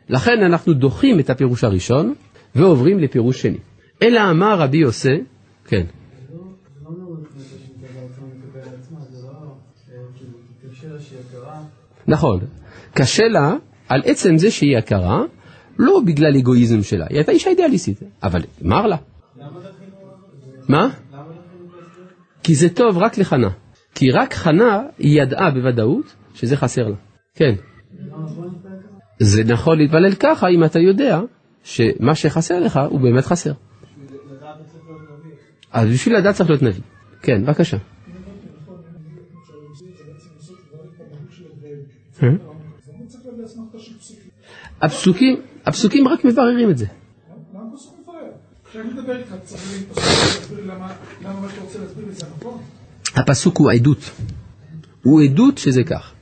לכן אנחנו דוחים את הפירוש הראשון ועוברים לפירוש שני. אלא אמר רבי יוסי, כן. נכון, קשה לה על עצם זה שהיא יקרה, לא בגלל אגואיזם שלה, היא הייתה אישה אידיאליסטית, אבל אמר לה. מה? כי זה טוב רק לחנה. כי רק חנה היא ידעה בוודאות שזה חסר לה. כן. זה נכון להתפלל ככה אם אתה יודע שמה שחסר לך הוא באמת חסר. אז בשביל לדעת צריך להיות נביא. כן, בבקשה. הפסוקים, הפסוקים רק מבררים את זה. הפסוק הוא עדות. הוא עדות שזה כך.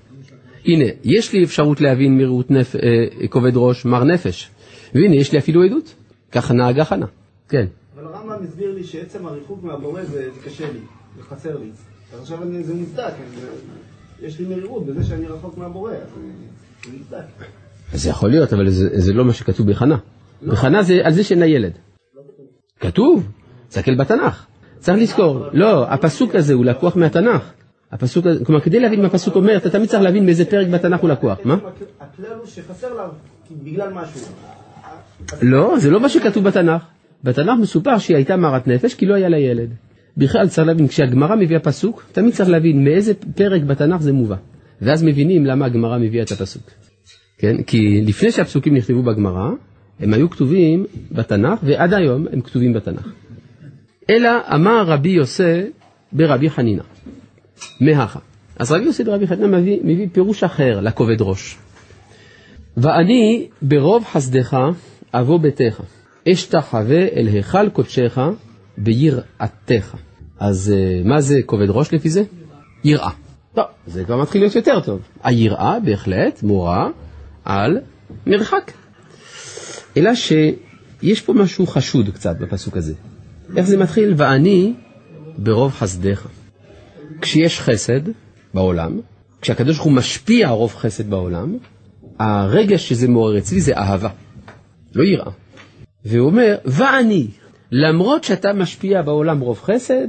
הנה, יש לי אפשרות להבין מראות נפ... אה, כובד ראש, מר נפש. והנה, יש לי אפילו עדות. ככה נהגה חנה. כן. אבל הרמב"ם הסביר לי שעצם הריחוק מהבורא זה קשה לי, זה חסר לי. עכשיו זה נבדק, יש לי מרירות בזה שאני רחוק מהבורא, זה נבדק. זה יכול להיות, אבל זה, זה לא מה שכתוב בחנה. לא. בחנה זה על זה שאין לה ילד. כתוב, תסתכל בתנ"ך. צריך לזכור, לא, הפסוק הזה הוא לקוח מהתנ"ך. הפסוק הזה, כלומר, כדי להבין מה הפסוק אומר, אתה תמיד צריך להבין מאיזה פרק בתנ"ך הוא לקוח. מה? הכלל הוא שחסר לה בגלל משהו. לא, זה לא מה שכתוב בתנ"ך. בתנ"ך מסופר שהיא הייתה מרת נפש כי לא היה לה ילד. בכלל צריך להבין, כשהגמרא מביאה פסוק, תמיד צריך להבין מאיזה פרק בתנ"ך זה מובא. ואז מבינים למה הגמרא מביאה את הפסוק. כן? כי לפני שהפסוקים נכתבו בגמרא, הם היו כתובים בתנ"ך, ועד היום הם כתובים בתנ"ך. אלא אמר רבי יוסי ברבי חנינא, מהכה. אז רבי יוסי ברבי חנינא מביא, מביא פירוש אחר לכובד ראש. ואני ברוב חסדך אבוא ביתך, אשתחווה אל היכל קודשך ביראתך. אז אה, מה זה כובד ראש לפי זה? יראה. טוב, זה כבר מתחיל להיות יותר טוב. היראה בהחלט מורה על מרחק. אלא שיש פה משהו חשוד קצת בפסוק הזה. איך זה מתחיל? ואני ברוב חסדיך. כשיש חסד בעולם, כשהקדוש ברוך הוא משפיע רוב חסד בעולם, הרגש שזה מעורר אצלי זה אהבה, לא יראה. והוא אומר, ואני, למרות שאתה משפיע בעולם רוב חסד,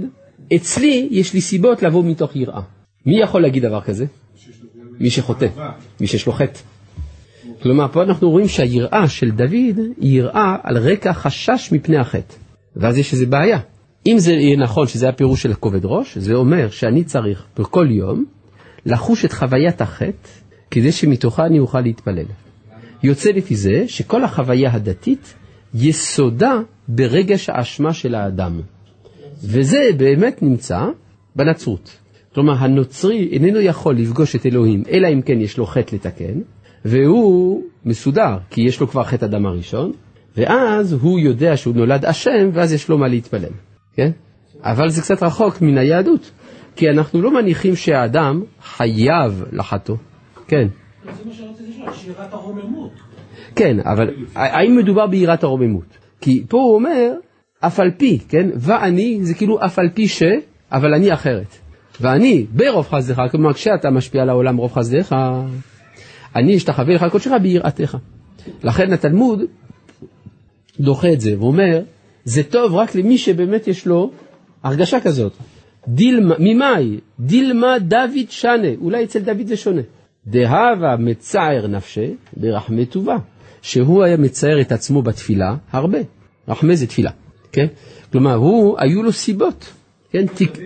אצלי יש לי סיבות לבוא מתוך יראה. מי יכול להגיד דבר כזה? מי שחוטא, מי שיש לו חטא. כלומר, פה אנחנו רואים שהיראה של דוד היא יראה על רקע חשש מפני החטא. ואז יש איזו בעיה. אם זה יהיה נכון שזה הפירוש של הכובד ראש, זה אומר שאני צריך בכל יום לחוש את חוויית החטא כדי שמתוכה אני אוכל להתפלל. יוצא לפי זה שכל החוויה הדתית יסודה ברגש האשמה של האדם. וזה באמת נמצא בנצרות. כלומר, הנוצרי איננו יכול לפגוש את אלוהים, אלא אם כן יש לו חטא לתקן, והוא מסודר, כי יש לו כבר חטא אדם הראשון, ואז הוא יודע שהוא נולד אשם, ואז יש לו מה להתפלל, כן? אבל זה קצת רחוק מן היהדות, כי אנחנו לא מניחים שהאדם חייב לחטוא, כן. זה מה שרציתי לשאול, שירת הרוממות. כן, אבל האם מדובר ביראת הרוממות? כי פה הוא אומר, אף על פי, כן? ואני, זה כאילו אף על פי ש, אבל אני אחרת. ואני ברוב חסדך, כלומר כשאתה משפיע על העולם רוב חסדך, אני אשתחווה לך קודשך ביראתך. לכן התלמוד דוחה את זה ואומר, זה טוב רק למי שבאמת יש לו הרגשה כזאת. דילמה, ממאי? דילמה דוד שנה, אולי אצל דוד זה שונה. דהבה מצער נפשי ברחמי טובה. שהוא היה מצייר את עצמו בתפילה הרבה. רחמי זה תפילה, כן? כלומר, הוא, היו לו סיבות, כן? תיק...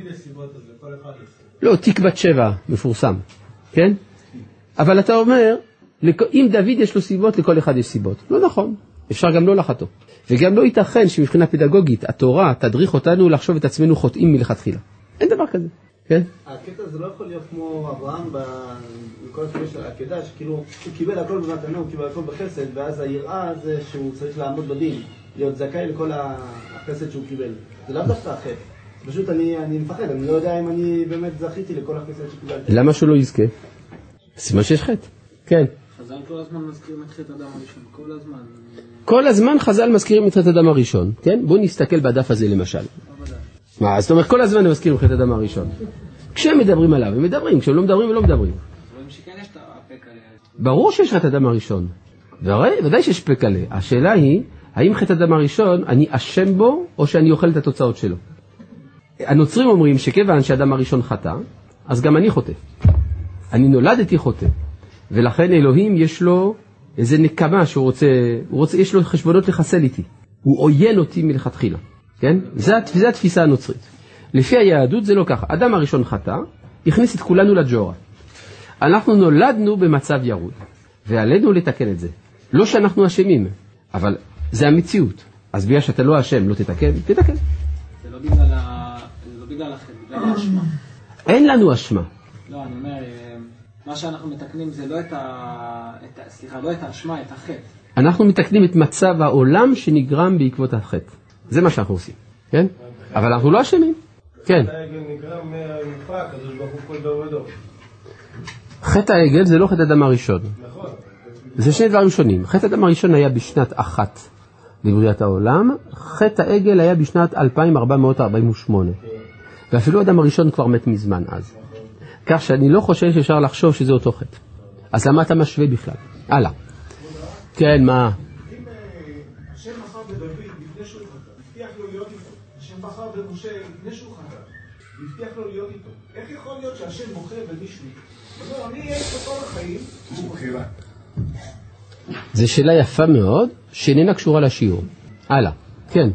לא, תיק בת שבע מפורסם, כן? אבל אתה אומר, אם דוד יש לו סיבות, לכל אחד יש סיבות. לא נכון, אפשר גם לא לחטוא. וגם לא ייתכן שמבחינה פדגוגית התורה תדריך אותנו לחשוב את עצמנו חוטאים מלכתחילה. אין דבר כזה, כן? הקטע הזה לא יכול להיות כמו אברהם בכל הסיפור של העקדה, שכאילו הוא קיבל הכל במתנה, הוא קיבל הכל בחסד, ואז היראה זה שהוא צריך לעמוד בדין, להיות זכאי לכל החסד שהוא קיבל. זה לאו דווקא החטא. פשוט אני, אני מפחד, אני לא יודע אם אני באמת זכיתי לכל החסד שקיבלתי. למה שהוא לא יזכה? סימן שיש חטא. כן. חז"ל כל הזמן מזכירים את חטא אדם הראשון, כל הזמן. כל הזמן חז"ל מזכירים את חטא הדם הראשון, כן? בואו נסתכל בדף הזה למשל. מה, זאת אומרת כל הזמן הם מזכירים חטא הדם הראשון. כשהם מדברים עליו, הם מדברים, כשהם לא מדברים, הם לא מדברים. את. ברור שיש חטא הדם הראשון. ודאי שיש פקלה. השאלה היא, האם חטא הדם הראשון, אני אשם בו, או שאני אוכל את התוצאות שלו? הנוצרים אומרים שכיוון שהאדם הראשון חטא, אז גם אני חוטא. אני נולדתי חוטא. ולכן אלוהים יש לו איזה נקמה שהוא רוצה, הוא רוצה, יש לו חשבונות לחסל איתי. הוא עוין אותי מלכתחילה, כן? זה התפיסה הנוצרית. לפי היהדות זה לא ככה. אדם הראשון חטא, הכניס את כולנו לג'ורה. אנחנו נולדנו במצב ירוד, ועלינו לתקן את זה. לא שאנחנו אשמים, אבל זה המציאות. אז בגלל שאתה לא אשם, לא תתקן, תתקן. זה לא בגלל ה... זה לא בגלל החטא, בגלל האשמה. אין לנו אשמה. לא, אני אומר, מה שאנחנו מתקנים זה לא את ה... את ה- סליחה, לא את האשמה, את החטא. אנחנו מתקנים את מצב העולם שנגרם בעקבות החטא. זה מה שאנחנו עושים, כן? אבל אנחנו לא אשמים. כן. העגל נגרם מהמופע, הקדוש ברוך הוא כל דור ודור. חטא העגל זה לא חטא הדם הראשון. נכון. זה שני דברים שונים. חטא הדם הראשון היה בשנת אחת לבריאת העולם, חטא העגל היה בשנת 2448. ואפילו האדם הראשון כבר מת מזמן אז. כך שאני לא חושב שאפשר לחשוב שזה אותו חטא. אז למה אתה משווה בכלל? הלאה. כן, מה? הבטיח לו להיות איתו. איך יכול להיות שהשם בוחר במישהו? הוא אומר, אני אהיה איתו כל החיים. בחירה. זו שאלה יפה מאוד, שאיננה קשורה לשיעור. הלאה. כן.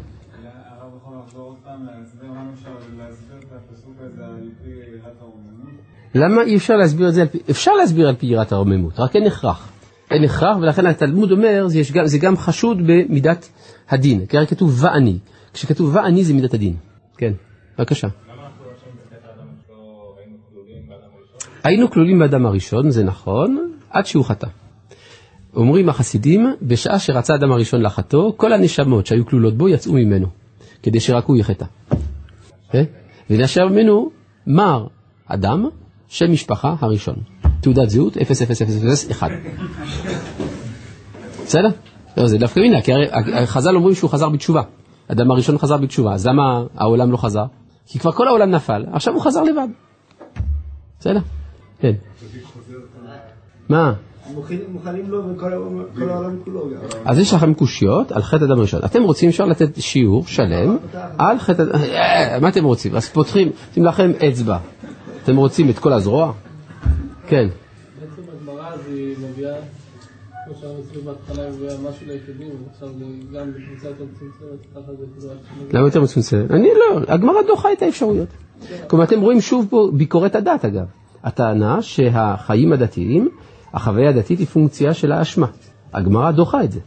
הרב יכול לחזור עוד פעם להסביר למה אפשר להסביר את הפסוק הזה על פי יראת הרוממות? למה אי אפשר להסביר את זה. אפשר להסביר על פי יראת הרוממות, רק אין הכרח. אין הכרח, ולכן התלמוד אומר, זה, גם, זה גם חשוד במידת הדין. כי הרי כתוב ואני. כשכתוב ואני זה מידת הדין. כן, בבקשה. היינו כלולים באדם הראשון, זה נכון, עד שהוא חטא. אומרים החסידים, בשעה שרצה האדם הראשון לחטוא, כל הנשמות שהיו כלולות בו יצאו ממנו, כדי שרק הוא יחטא. כן? ונשאר ממנו מר אדם, שם משפחה הראשון. תעודת זהות 00001. בסדר? לא, זה דווקא מינה, כי הרי חז"ל אומרים שהוא חזר בתשובה. האדם הראשון חזר בתשובה, אז למה העולם לא חזר? כי כבר כל העולם נפל, עכשיו הוא חזר לבד. בסדר? כן. מה? מוכנים- לו וכל העולם- כולו. אז יש לכם קושיות על חטא אדם ראשון. אתם רוצים, אפשר לתת שיעור שלם על חטא אדם... אה, מה אתם רוצים? אז פותחים, נותנים לכם אצבע. אתם רוצים את כל הזרוע? כן. בעצם הגמרא אז היא מביאה, כמו אצלי בהתחלה, מביאה משהו ליחידים, ועכשיו זה גם בקבוצה יותר מצומצמת, ככה זה כאילו... למה יותר מצומצם? אני לא, הגמרא דוחה את האפשרויות. כלומר, אתם רואים שוב פה ביקורת הדת אגב. הטענה שהחיים הדתיים, החוויה הדתית היא פונקציה של האשמה. הגמרא דוחה את זה.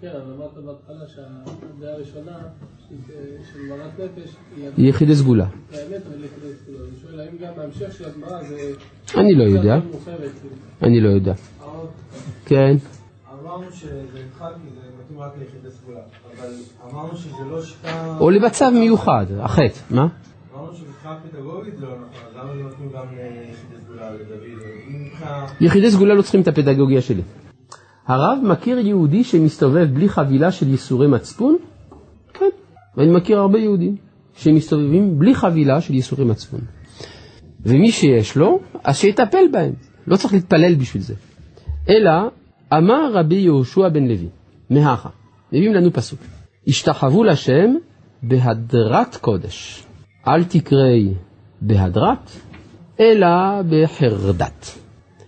כן, אבל אמרת בהתחלה שהדעה הראשונה של- של מרת נפש היא יחידי סגולה. אני לא יודע. אני לא יודע. כן. אמרנו שזה זה מתאים רק ליחידי סגולה, אבל אמרנו שזה לא שיטה... או למצב מיוחד, החטא, מה? יחידי סגולה לא צריכים את הפדגוגיה שלי. הרב מכיר יהודי שמסתובב בלי חבילה של ייסורי מצפון? ואני מכיר הרבה יהודים שמסתובבים בלי חבילה של ייסורי מצפון. ומי שיש לו, אז שיטפל בהם. לא צריך להתפלל בשביל זה. אלא, אמר רבי יהושע בן לוי, מהכה, מביאים לנו פסוק, השתחוו לשם בהדרת קודש, אל תקראי בהדרת, אלא בחרדת.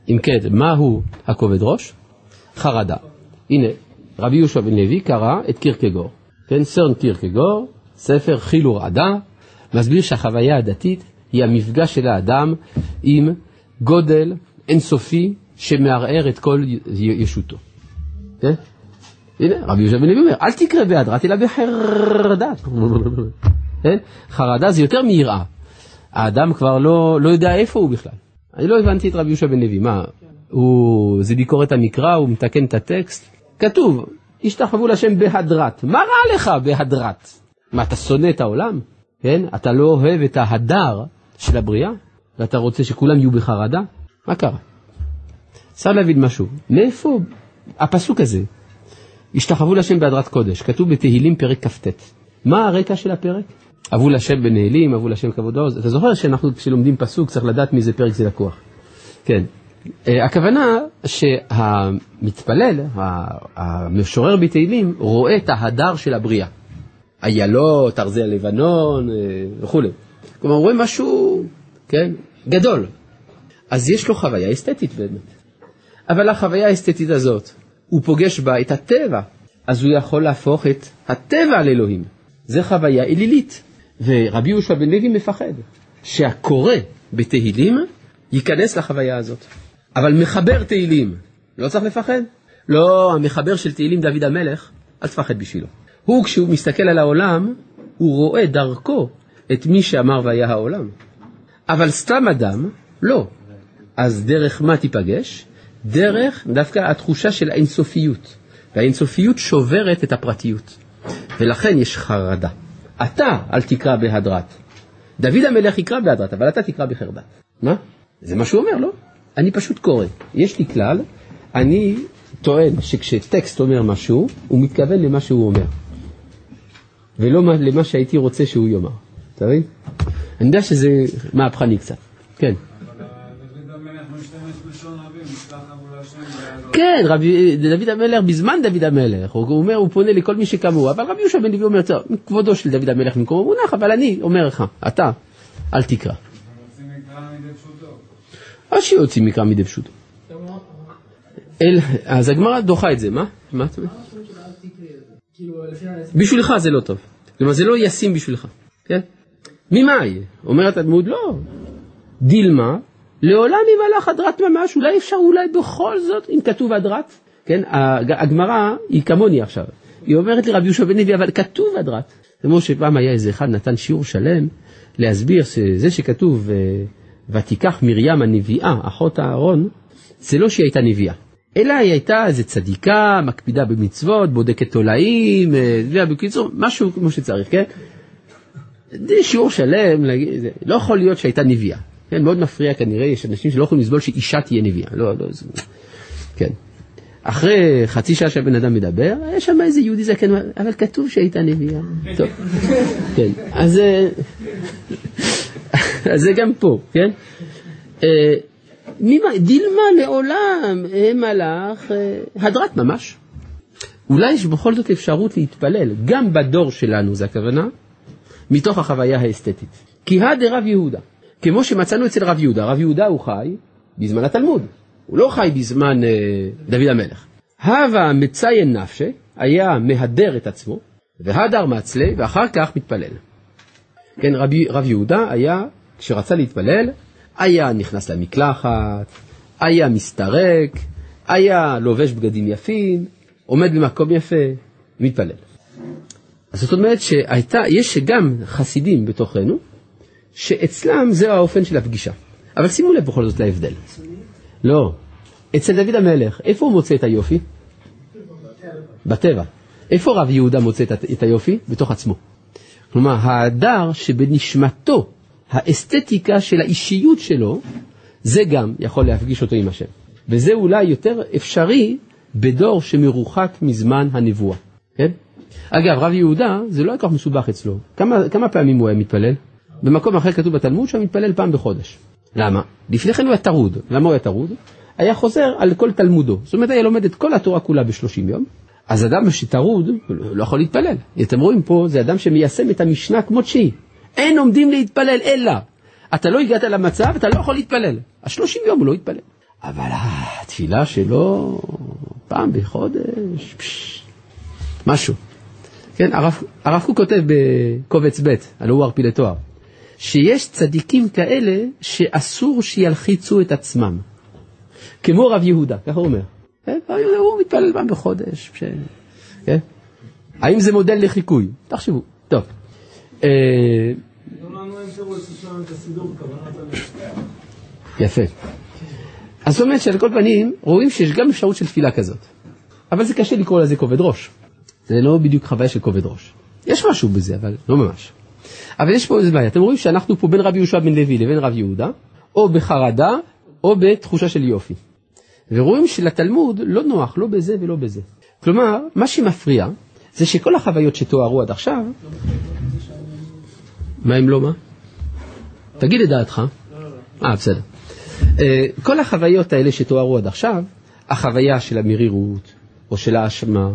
אם כן, מהו הכובד ראש? חרדה. הנה, רבי יהושע בן לוי קרא את קירקגור, כן, סרן קירקגור, ספר חילור עדה, מסביר שהחוויה הדתית היא המפגש של האדם עם גודל אינסופי שמערער את כל ישותו. כן? הנה, רבי יהושע בן לוי אומר, אל תקרא בהדרת אלא בחרדה. כן? חרדה זה יותר מיראה. האדם כבר לא, לא יודע איפה הוא בכלל. אני לא הבנתי את רבי יהושע בן לוי, מה, הוא, זה ביקורת המקרא, הוא מתקן את הטקסט? כתוב, השתחוו לשם בהדרת. מה רע לך בהדרת? מה, אתה שונא את העולם? כן? אתה לא אוהב את ההדר של הבריאה? ואתה רוצה שכולם יהיו בחרדה? מה קרה? צריך להבין משהו. מאיפה הפסוק הזה? השתחוו לשם בהדרת קודש, כתוב בתהילים פרק כ"ט. מה הרקע של הפרק? אבו לשם בנהלים, אבו לשם כבוד העוז. אתה זוכר שאנחנו כשלומדים פסוק צריך לדעת מאיזה פרק זה לקוח. כן. אה, הכוונה שהמתפלל, המשורר בתהילים, רואה את ההדר של הבריאה. איילות, ארזי הלבנון אה, וכולי. כלומר, הוא רואה משהו, כן, גדול. אז יש לו חוויה אסתטית באמת. אבל החוויה האסתטית הזאת, הוא פוגש בה את הטבע, אז הוא יכול להפוך את הטבע לאלוהים. זה חוויה אלילית. ורבי יהושע בן לוי מפחד שהקורא בתהילים ייכנס לחוויה הזאת. אבל מחבר תהילים, לא צריך לפחד? לא, המחבר של תהילים דוד המלך, אל תפחד בשבילו. הוא, כשהוא מסתכל על העולם, הוא רואה דרכו את מי שאמר והיה העולם. אבל סתם אדם, לא. אז דרך מה תיפגש? דרך דווקא התחושה של האינסופיות. והאינסופיות שוברת את הפרטיות. ולכן יש חרדה. אתה אל תקרא בהדרת. דוד המלך יקרא בהדרת, אבל אתה תקרא בחרדת. מה? זה מה שהוא אומר, לא? אני פשוט קורא. יש לי כלל, אני טוען שכשטקסט אומר משהו, הוא מתכוון למה שהוא אומר. ולא למה שהייתי רוצה שהוא יאמר. אתה מבין? אני יודע שזה מהפכני קצת. כן. כן, דוד המלך, בזמן דוד המלך, הוא אומר, הוא פונה לכל מי שכמוהו, אבל רבי יהושע בן לוי אומר, כבודו של דוד המלך במקומו מונח, אבל אני אומר לך, אתה, אל תקרא. אז שיוציא מקרא מדי פשוטו. אז הגמרא דוחה את זה, מה? מה אתה אומר? בשבילך זה לא טוב. כלומר, זה לא ישים בשבילך, כן? ממאי? אומרת הדמות, לא. דילמה, לעולם ימלך הדרת ממש, אולי אפשר אולי בכל זאת, אם כתוב הדרת, כן? הגמרא היא כמוני עכשיו. היא אומרת לרבי יהושע בן לוי, אבל כתוב הדרת. כמו שפעם היה איזה אחד נתן שיעור שלם להסביר שזה שכתוב אה, ותיקח מרים הנביאה, אחות אהרון, זה לא שהיא הייתה נביאה, אלא היא הייתה איזה צדיקה, מקפידה במצוות, בודקת תולעים, אה, בקיצור, משהו כמו שצריך, כן? זה שיעור שלם, לא יכול להיות שהייתה נביאה. כן, מאוד מפריע כנראה, יש אנשים שלא יכולים לסבול שאישה תהיה נביאה. לא, לא, זה... כן. אחרי חצי שעה שהבן אדם מדבר, יש שם איזה יהודי זקן, אבל כתוב שהייתה נביאה. טוב, כן, אז, אה, אז זה גם פה, כן? אה, דילמה לעולם מלאך, אה, הדרת ממש. אולי יש בכל זאת אפשרות להתפלל, גם בדור שלנו, זה הכוונה, מתוך החוויה האסתטית. כי הא דרב יהודה. כמו שמצאנו אצל רב יהודה, רב יהודה הוא חי בזמן התלמוד, הוא לא חי בזמן אה, דוד המלך. הווה מציין נפשה, היה מהדר את עצמו, והדר מצלה, ואחר כך מתפלל. כן, רבי, רב יהודה היה, כשרצה להתפלל, היה נכנס למקלחת, היה מסתרק, היה לובש בגדים יפים, עומד במקום יפה, מתפלל. אז זאת אומרת שהייתה, יש גם חסידים בתוכנו, שאצלם זה האופן של הפגישה. אבל שימו לב בכל זאת להבדל. לא. אצל דוד המלך, איפה הוא מוצא את היופי? בטבע. איפה רב יהודה מוצא את היופי? בתוך עצמו. כלומר, ההדר שבנשמתו, האסתטיקה של האישיות שלו, זה גם יכול להפגיש אותו עם השם. וזה אולי יותר אפשרי בדור שמרוחק מזמן הנבואה, כן? אגב, רב יהודה, זה לא היה כך מסובך אצלו. כמה, כמה פעמים הוא היה מתפלל? במקום אחר כתוב בתלמוד שהוא מתפלל פעם בחודש. למה? לפני כן הוא היה טרוד. למה הוא היה טרוד? היה חוזר על כל תלמודו. זאת אומרת, היה לומד את כל התורה כולה בשלושים יום. אז אדם שטרוד לא יכול להתפלל. אתם רואים פה, זה אדם שמיישם את המשנה כמות שהיא. אין עומדים להתפלל אלא. אתה לא הגעת למצב, אתה לא יכול להתפלל. השלושים יום הוא לא יתפלל. אבל התפילה שלו פעם בחודש, פש, משהו. כן, הרב, קוק כותב בקובץ ב', הלוא הוא ערפילי תואר, שיש צדיקים כאלה שאסור שילחיצו את עצמם. כמו רב יהודה, ככה הוא אומר. כן, הוא מתפלל פעם בחודש. ש... כן? האם זה מודל לחיקוי? תחשבו. טוב. אה, יפה. אז זאת אומרת שעל כל פנים רואים שיש גם אפשרות של תפילה כזאת. אבל זה קשה לקרוא לזה כובד ראש. זה לא בדיוק חוויה של כובד ראש. יש משהו בזה, אבל לא ממש. אבל יש פה איזה בעיה. אתם רואים שאנחנו פה בין רבי יהושע בן לוי לבין רב יהודה, או בחרדה, או בתחושה של יופי. ורואים שלתלמוד לא נוח, לא בזה ולא בזה. כלומר, מה שמפריע, זה שכל החוויות שתוארו עד עכשיו, מה אם לא מה? תגיד את דעתך. אה, בסדר. אה, כל החוויות האלה שתוארו עד עכשיו, החוויה של המרירות, או של האשמה,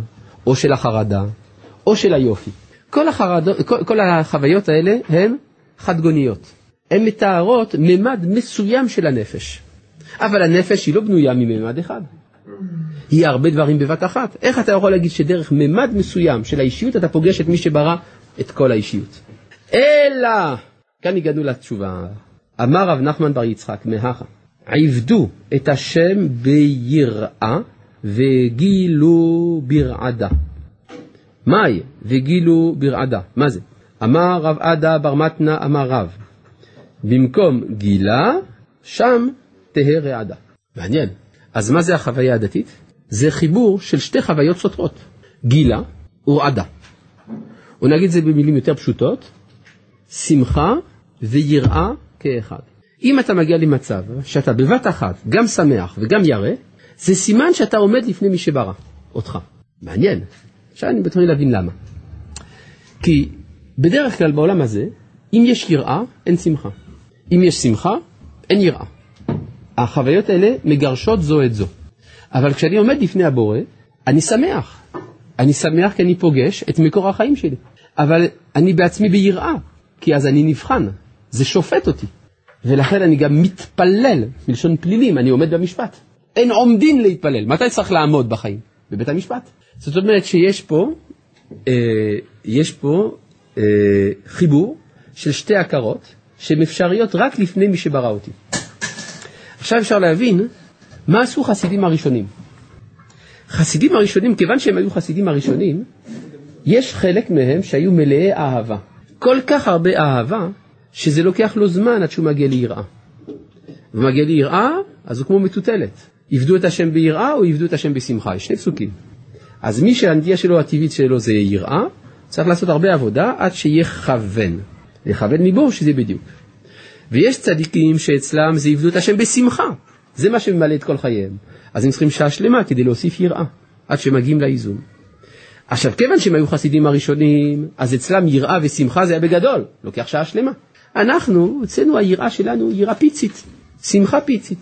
או של החרדה, או של היופי. כל, החרדו, כל, כל החוויות האלה הן חדגוניות. הן מתארות ממד מסוים של הנפש. אבל הנפש היא לא בנויה מממד אחד. היא הרבה דברים בבת אחת. איך אתה יכול להגיד שדרך ממד מסוים של האישיות אתה פוגש את מי שברא את כל האישיות? אלא, כאן הגענו לתשובה, אמר רב נחמן בר יצחק מהכה, עבדו את השם ביראה וגילו ברעדה. מהי וגילו ברעדה? מה זה? אמר רב עדה בר מתנה אמר רב, במקום גילה, שם תהא רעדה. מעניין. אז מה זה החוויה הדתית? זה חיבור של שתי חוויות סותרות, גילה ורעדה. או נגיד זה במילים יותר פשוטות, שמחה ויראה כאחד. אם אתה מגיע למצב שאתה בבת אחת גם שמח וגם ירא, זה סימן שאתה עומד לפני מי שברא אותך. מעניין. עכשיו אני מתחיל להבין למה. כי בדרך כלל בעולם הזה, אם יש יראה, אין שמחה. אם יש שמחה, אין יראה. החוויות האלה מגרשות זו את זו. אבל כשאני עומד לפני הבורא, אני שמח. אני שמח כי אני פוגש את מקור החיים שלי. אבל אני בעצמי ביראה, כי אז אני נבחן. זה שופט אותי. ולכן אני גם מתפלל, מלשון פלילים, אני עומד במשפט. אין עומדין להתפלל. מתי צריך לעמוד בחיים? בבית המשפט. זאת אומרת שיש פה, אה, יש פה אה, חיבור של שתי הכרות שהן אפשריות רק לפני מי שברא אותי. עכשיו אפשר להבין מה עשו חסידים הראשונים. חסידים הראשונים, כיוון שהם היו חסידים הראשונים, יש חלק מהם שהיו מלאי אהבה. כל כך הרבה אהבה, שזה לוקח לו זמן עד שהוא מגיע ליראה. ומגיע ליראה, אז הוא כמו מטוטלת. עבדו את השם ביראה או עבדו את השם בשמחה, יש שני פסוקים. אז מי שהנטייה שלו הטבעית שלו זה יראה, צריך לעשות הרבה עבודה עד שיכוון. לכוון מבור שזה בדיוק. ויש צדיקים שאצלם זה עבדו את השם בשמחה. זה מה שממלא את כל חייהם. אז הם צריכים שעה שלמה כדי להוסיף יראה, עד שמגיעים לאיזון. עכשיו, כיוון שהם היו חסידים הראשונים, אז אצלם יראה ושמחה זה היה בגדול, לוקח שעה שלמה. אנחנו, אצלנו היראה שלנו יראה פיצית, שמחה פיצית.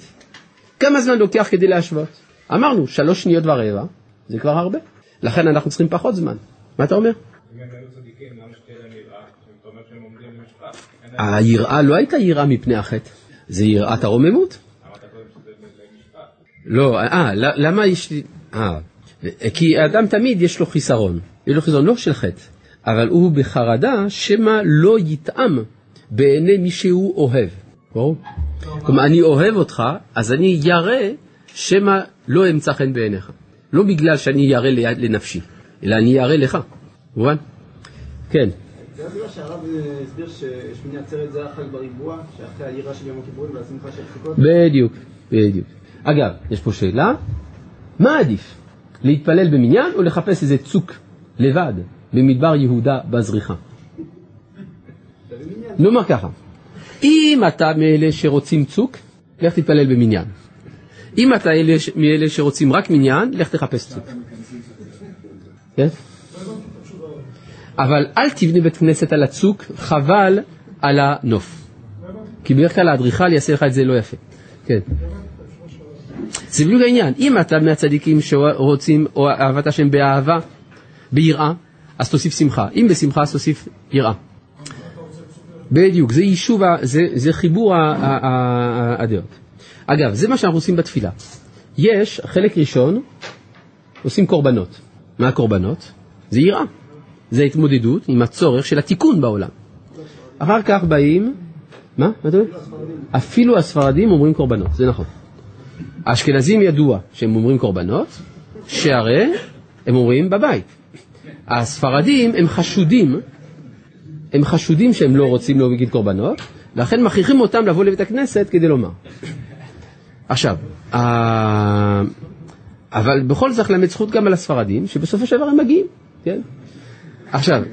כמה זמן לוקח כדי להשוות? אמרנו, שלוש שניות ורבע, זה כבר הרבה. לכן אנחנו צריכים פחות זמן. מה אתה אומר? היראה לא הייתה יראה מפני החטא, זה יראת הרוממות. לא, אה, למה יש לי... אה, כי האדם תמיד יש לו חיסרון. יש לו חיסרון לא של חטא, אבל הוא בחרדה שמא לא יטעם בעיני מי שהוא אוהב. ברור? כלומר, אני אוהב אותך, אז אני ירא שמא לא אמצא חן בעיניך. לא בגלל שאני ירא לנפשי, אלא אני ירא לך. מובן? כן. זה הסיבה שהרב אה, הסביר ששמיני עצרת זה החג בריבוע, שאחרי היראה של יום הכיפורים והשמחה של סוכות. בדיוק, בדיוק. אגב, יש פה שאלה, מה עדיף? להתפלל במניין או לחפש איזה צוק לבד במדבר יהודה בזריחה? נאמר ככה, אם אתה מאלה שרוצים צוק, לך תתפלל במניין. אם אתה מאלה שרוצים רק מניין, לך תחפש צוק. כן? אבל אל תבנה בית כנסת על הצוק, חבל על הנוף. כי בדרך כלל האדריכל יעשה לך את זה לא יפה. כן. זה בדיוק העניין. אם אתה מהצדיקים שרוצים או אהבת השם באהבה, ביראה, אז תוסיף שמחה. אם בשמחה, אז תוסיף יראה. בדיוק, זה יישוב, זה, זה חיבור הדעות. אגב, זה מה שאנחנו עושים בתפילה. יש, חלק ראשון, עושים קורבנות. מה הקורבנות? זה יראה. זה התמודדות עם הצורך של התיקון בעולם. אחר כך באים, מה? מה אתה אומר? אפילו הספרדים אומרים קורבנות, זה נכון. האשכנזים ידוע שהם אומרים קורבנות, שהרי הם אומרים בבית. הספרדים הם חשודים, הם חשודים שהם לא רוצים להגיד קורבנות, לכן מכריחים אותם לבוא לבית הכנסת כדי לומר. עכשיו, אבל בכל זאת צריך ללמד זכות גם על הספרדים, שבסופו של דבר הם מגיעים, כן? עכשיו,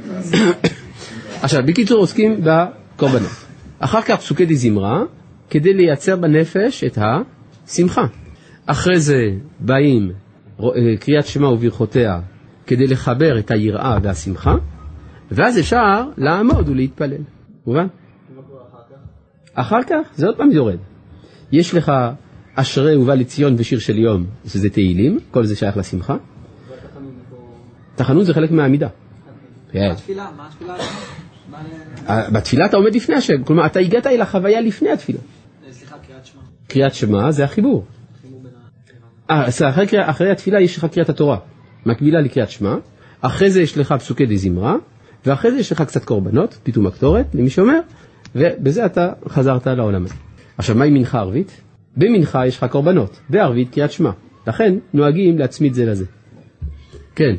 עכשיו, בקיצור עוסקים בקורבנות. אחר כך פסוקי די זמרה, כדי לייצר בנפש את השמחה. אחרי זה באים אה, קריאת שמע וברכותיה כדי לחבר את היראה והשמחה, ואז אפשר לעמוד ולהתפלל. מובן? אחר כך זה עוד פעם יורד. יש לך אשרי ובא לציון ושיר של יום, שזה תהילים, כל זה שייך לשמחה. תחנות זה חלק מהעמידה. כן. התפילה, מה התפילה? בתפילה אתה עומד לפני השם, כלומר אתה הגעת אל החוויה לפני התפילה. אה, סליחה, קריאת שמע. קריאת שמע זה החיבור. אה, אחרי, אחרי התפילה יש לך קריאת התורה, מקבילה לקריאת שמע, אחרי זה יש לך פסוקי די זמרה, ואחרי זה יש לך קצת קורבנות, פיתום הקטורת, למי שאומר, ובזה אתה חזרת לעולם הזה. עכשיו, מה עם מנחה ערבית? במנחה יש לך קורבנות, בערבית קריאת שמע. לכן נוהגים להצמיד זה לזה. כן,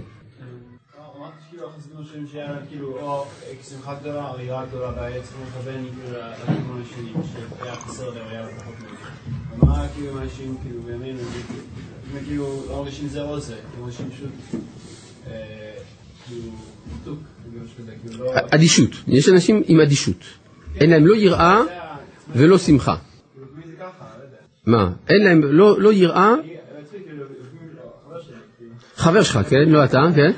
החסידים חושבים שהיה כאילו או שמחה גדולה או יראה גדולה והיה צריך לכוון כאילו לכיוון השני שהיה חסר להם היה פחות מזה. ומה כאילו עם אנשים כאילו בימינו הם כאילו לא מרגישים זה או זה, הם מרגישים פשוט אה, כאילו ניתוק, כאילו משהו כזה, כאילו לא... אדישות, יש אנשים עם אדישות. אין להם לא יראה ולא שמחה. כאילו, לא. מה? אין להם לא, לא יראה, כאילו, לא, כאילו. חבר שלך, כן? לא אתה, כן?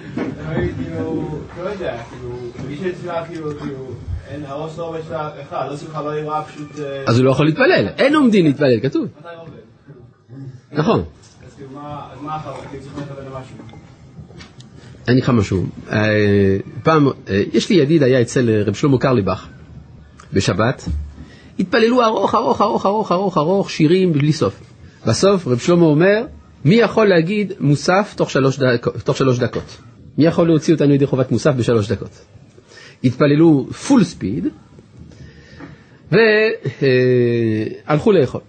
יודע, כאילו, מרגיש אצלה כאילו, כאילו, אין, הראש לא עובד שלה אחד, לא שמחה, לא יראה, פשוט... אה, אז הוא לא יכול להתפלל. אין עומדים להתפלל, כתוב. נכון. אז כאילו, מה, אחר, כאילו, צריך. אני אגיד לך משהו. אה, פעם, אה, יש לי ידיד, היה אצל רב שלמה קרליבך בשבת. התפללו ארוך, ארוך, ארוך, ארוך, ארוך, ארוך, שירים בלי סוף. בסוף רב שלמה אומר, מי יכול להגיד מוסף תוך שלוש, דק, תוך שלוש דקות? מי יכול להוציא אותנו ידי חובת מוסף בשלוש דקות? התפללו פול ספיד, והלכו לאכול.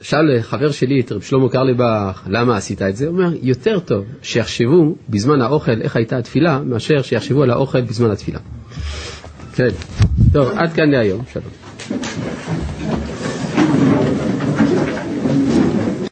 שאל חבר שלי את רב שלמה קרליבך, למה עשית את זה? הוא אומר, יותר טוב שיחשבו בזמן האוכל איך הייתה התפילה, מאשר שיחשבו על האוכל בזמן התפילה. כן. טוב, עד כאן להיום, שלום.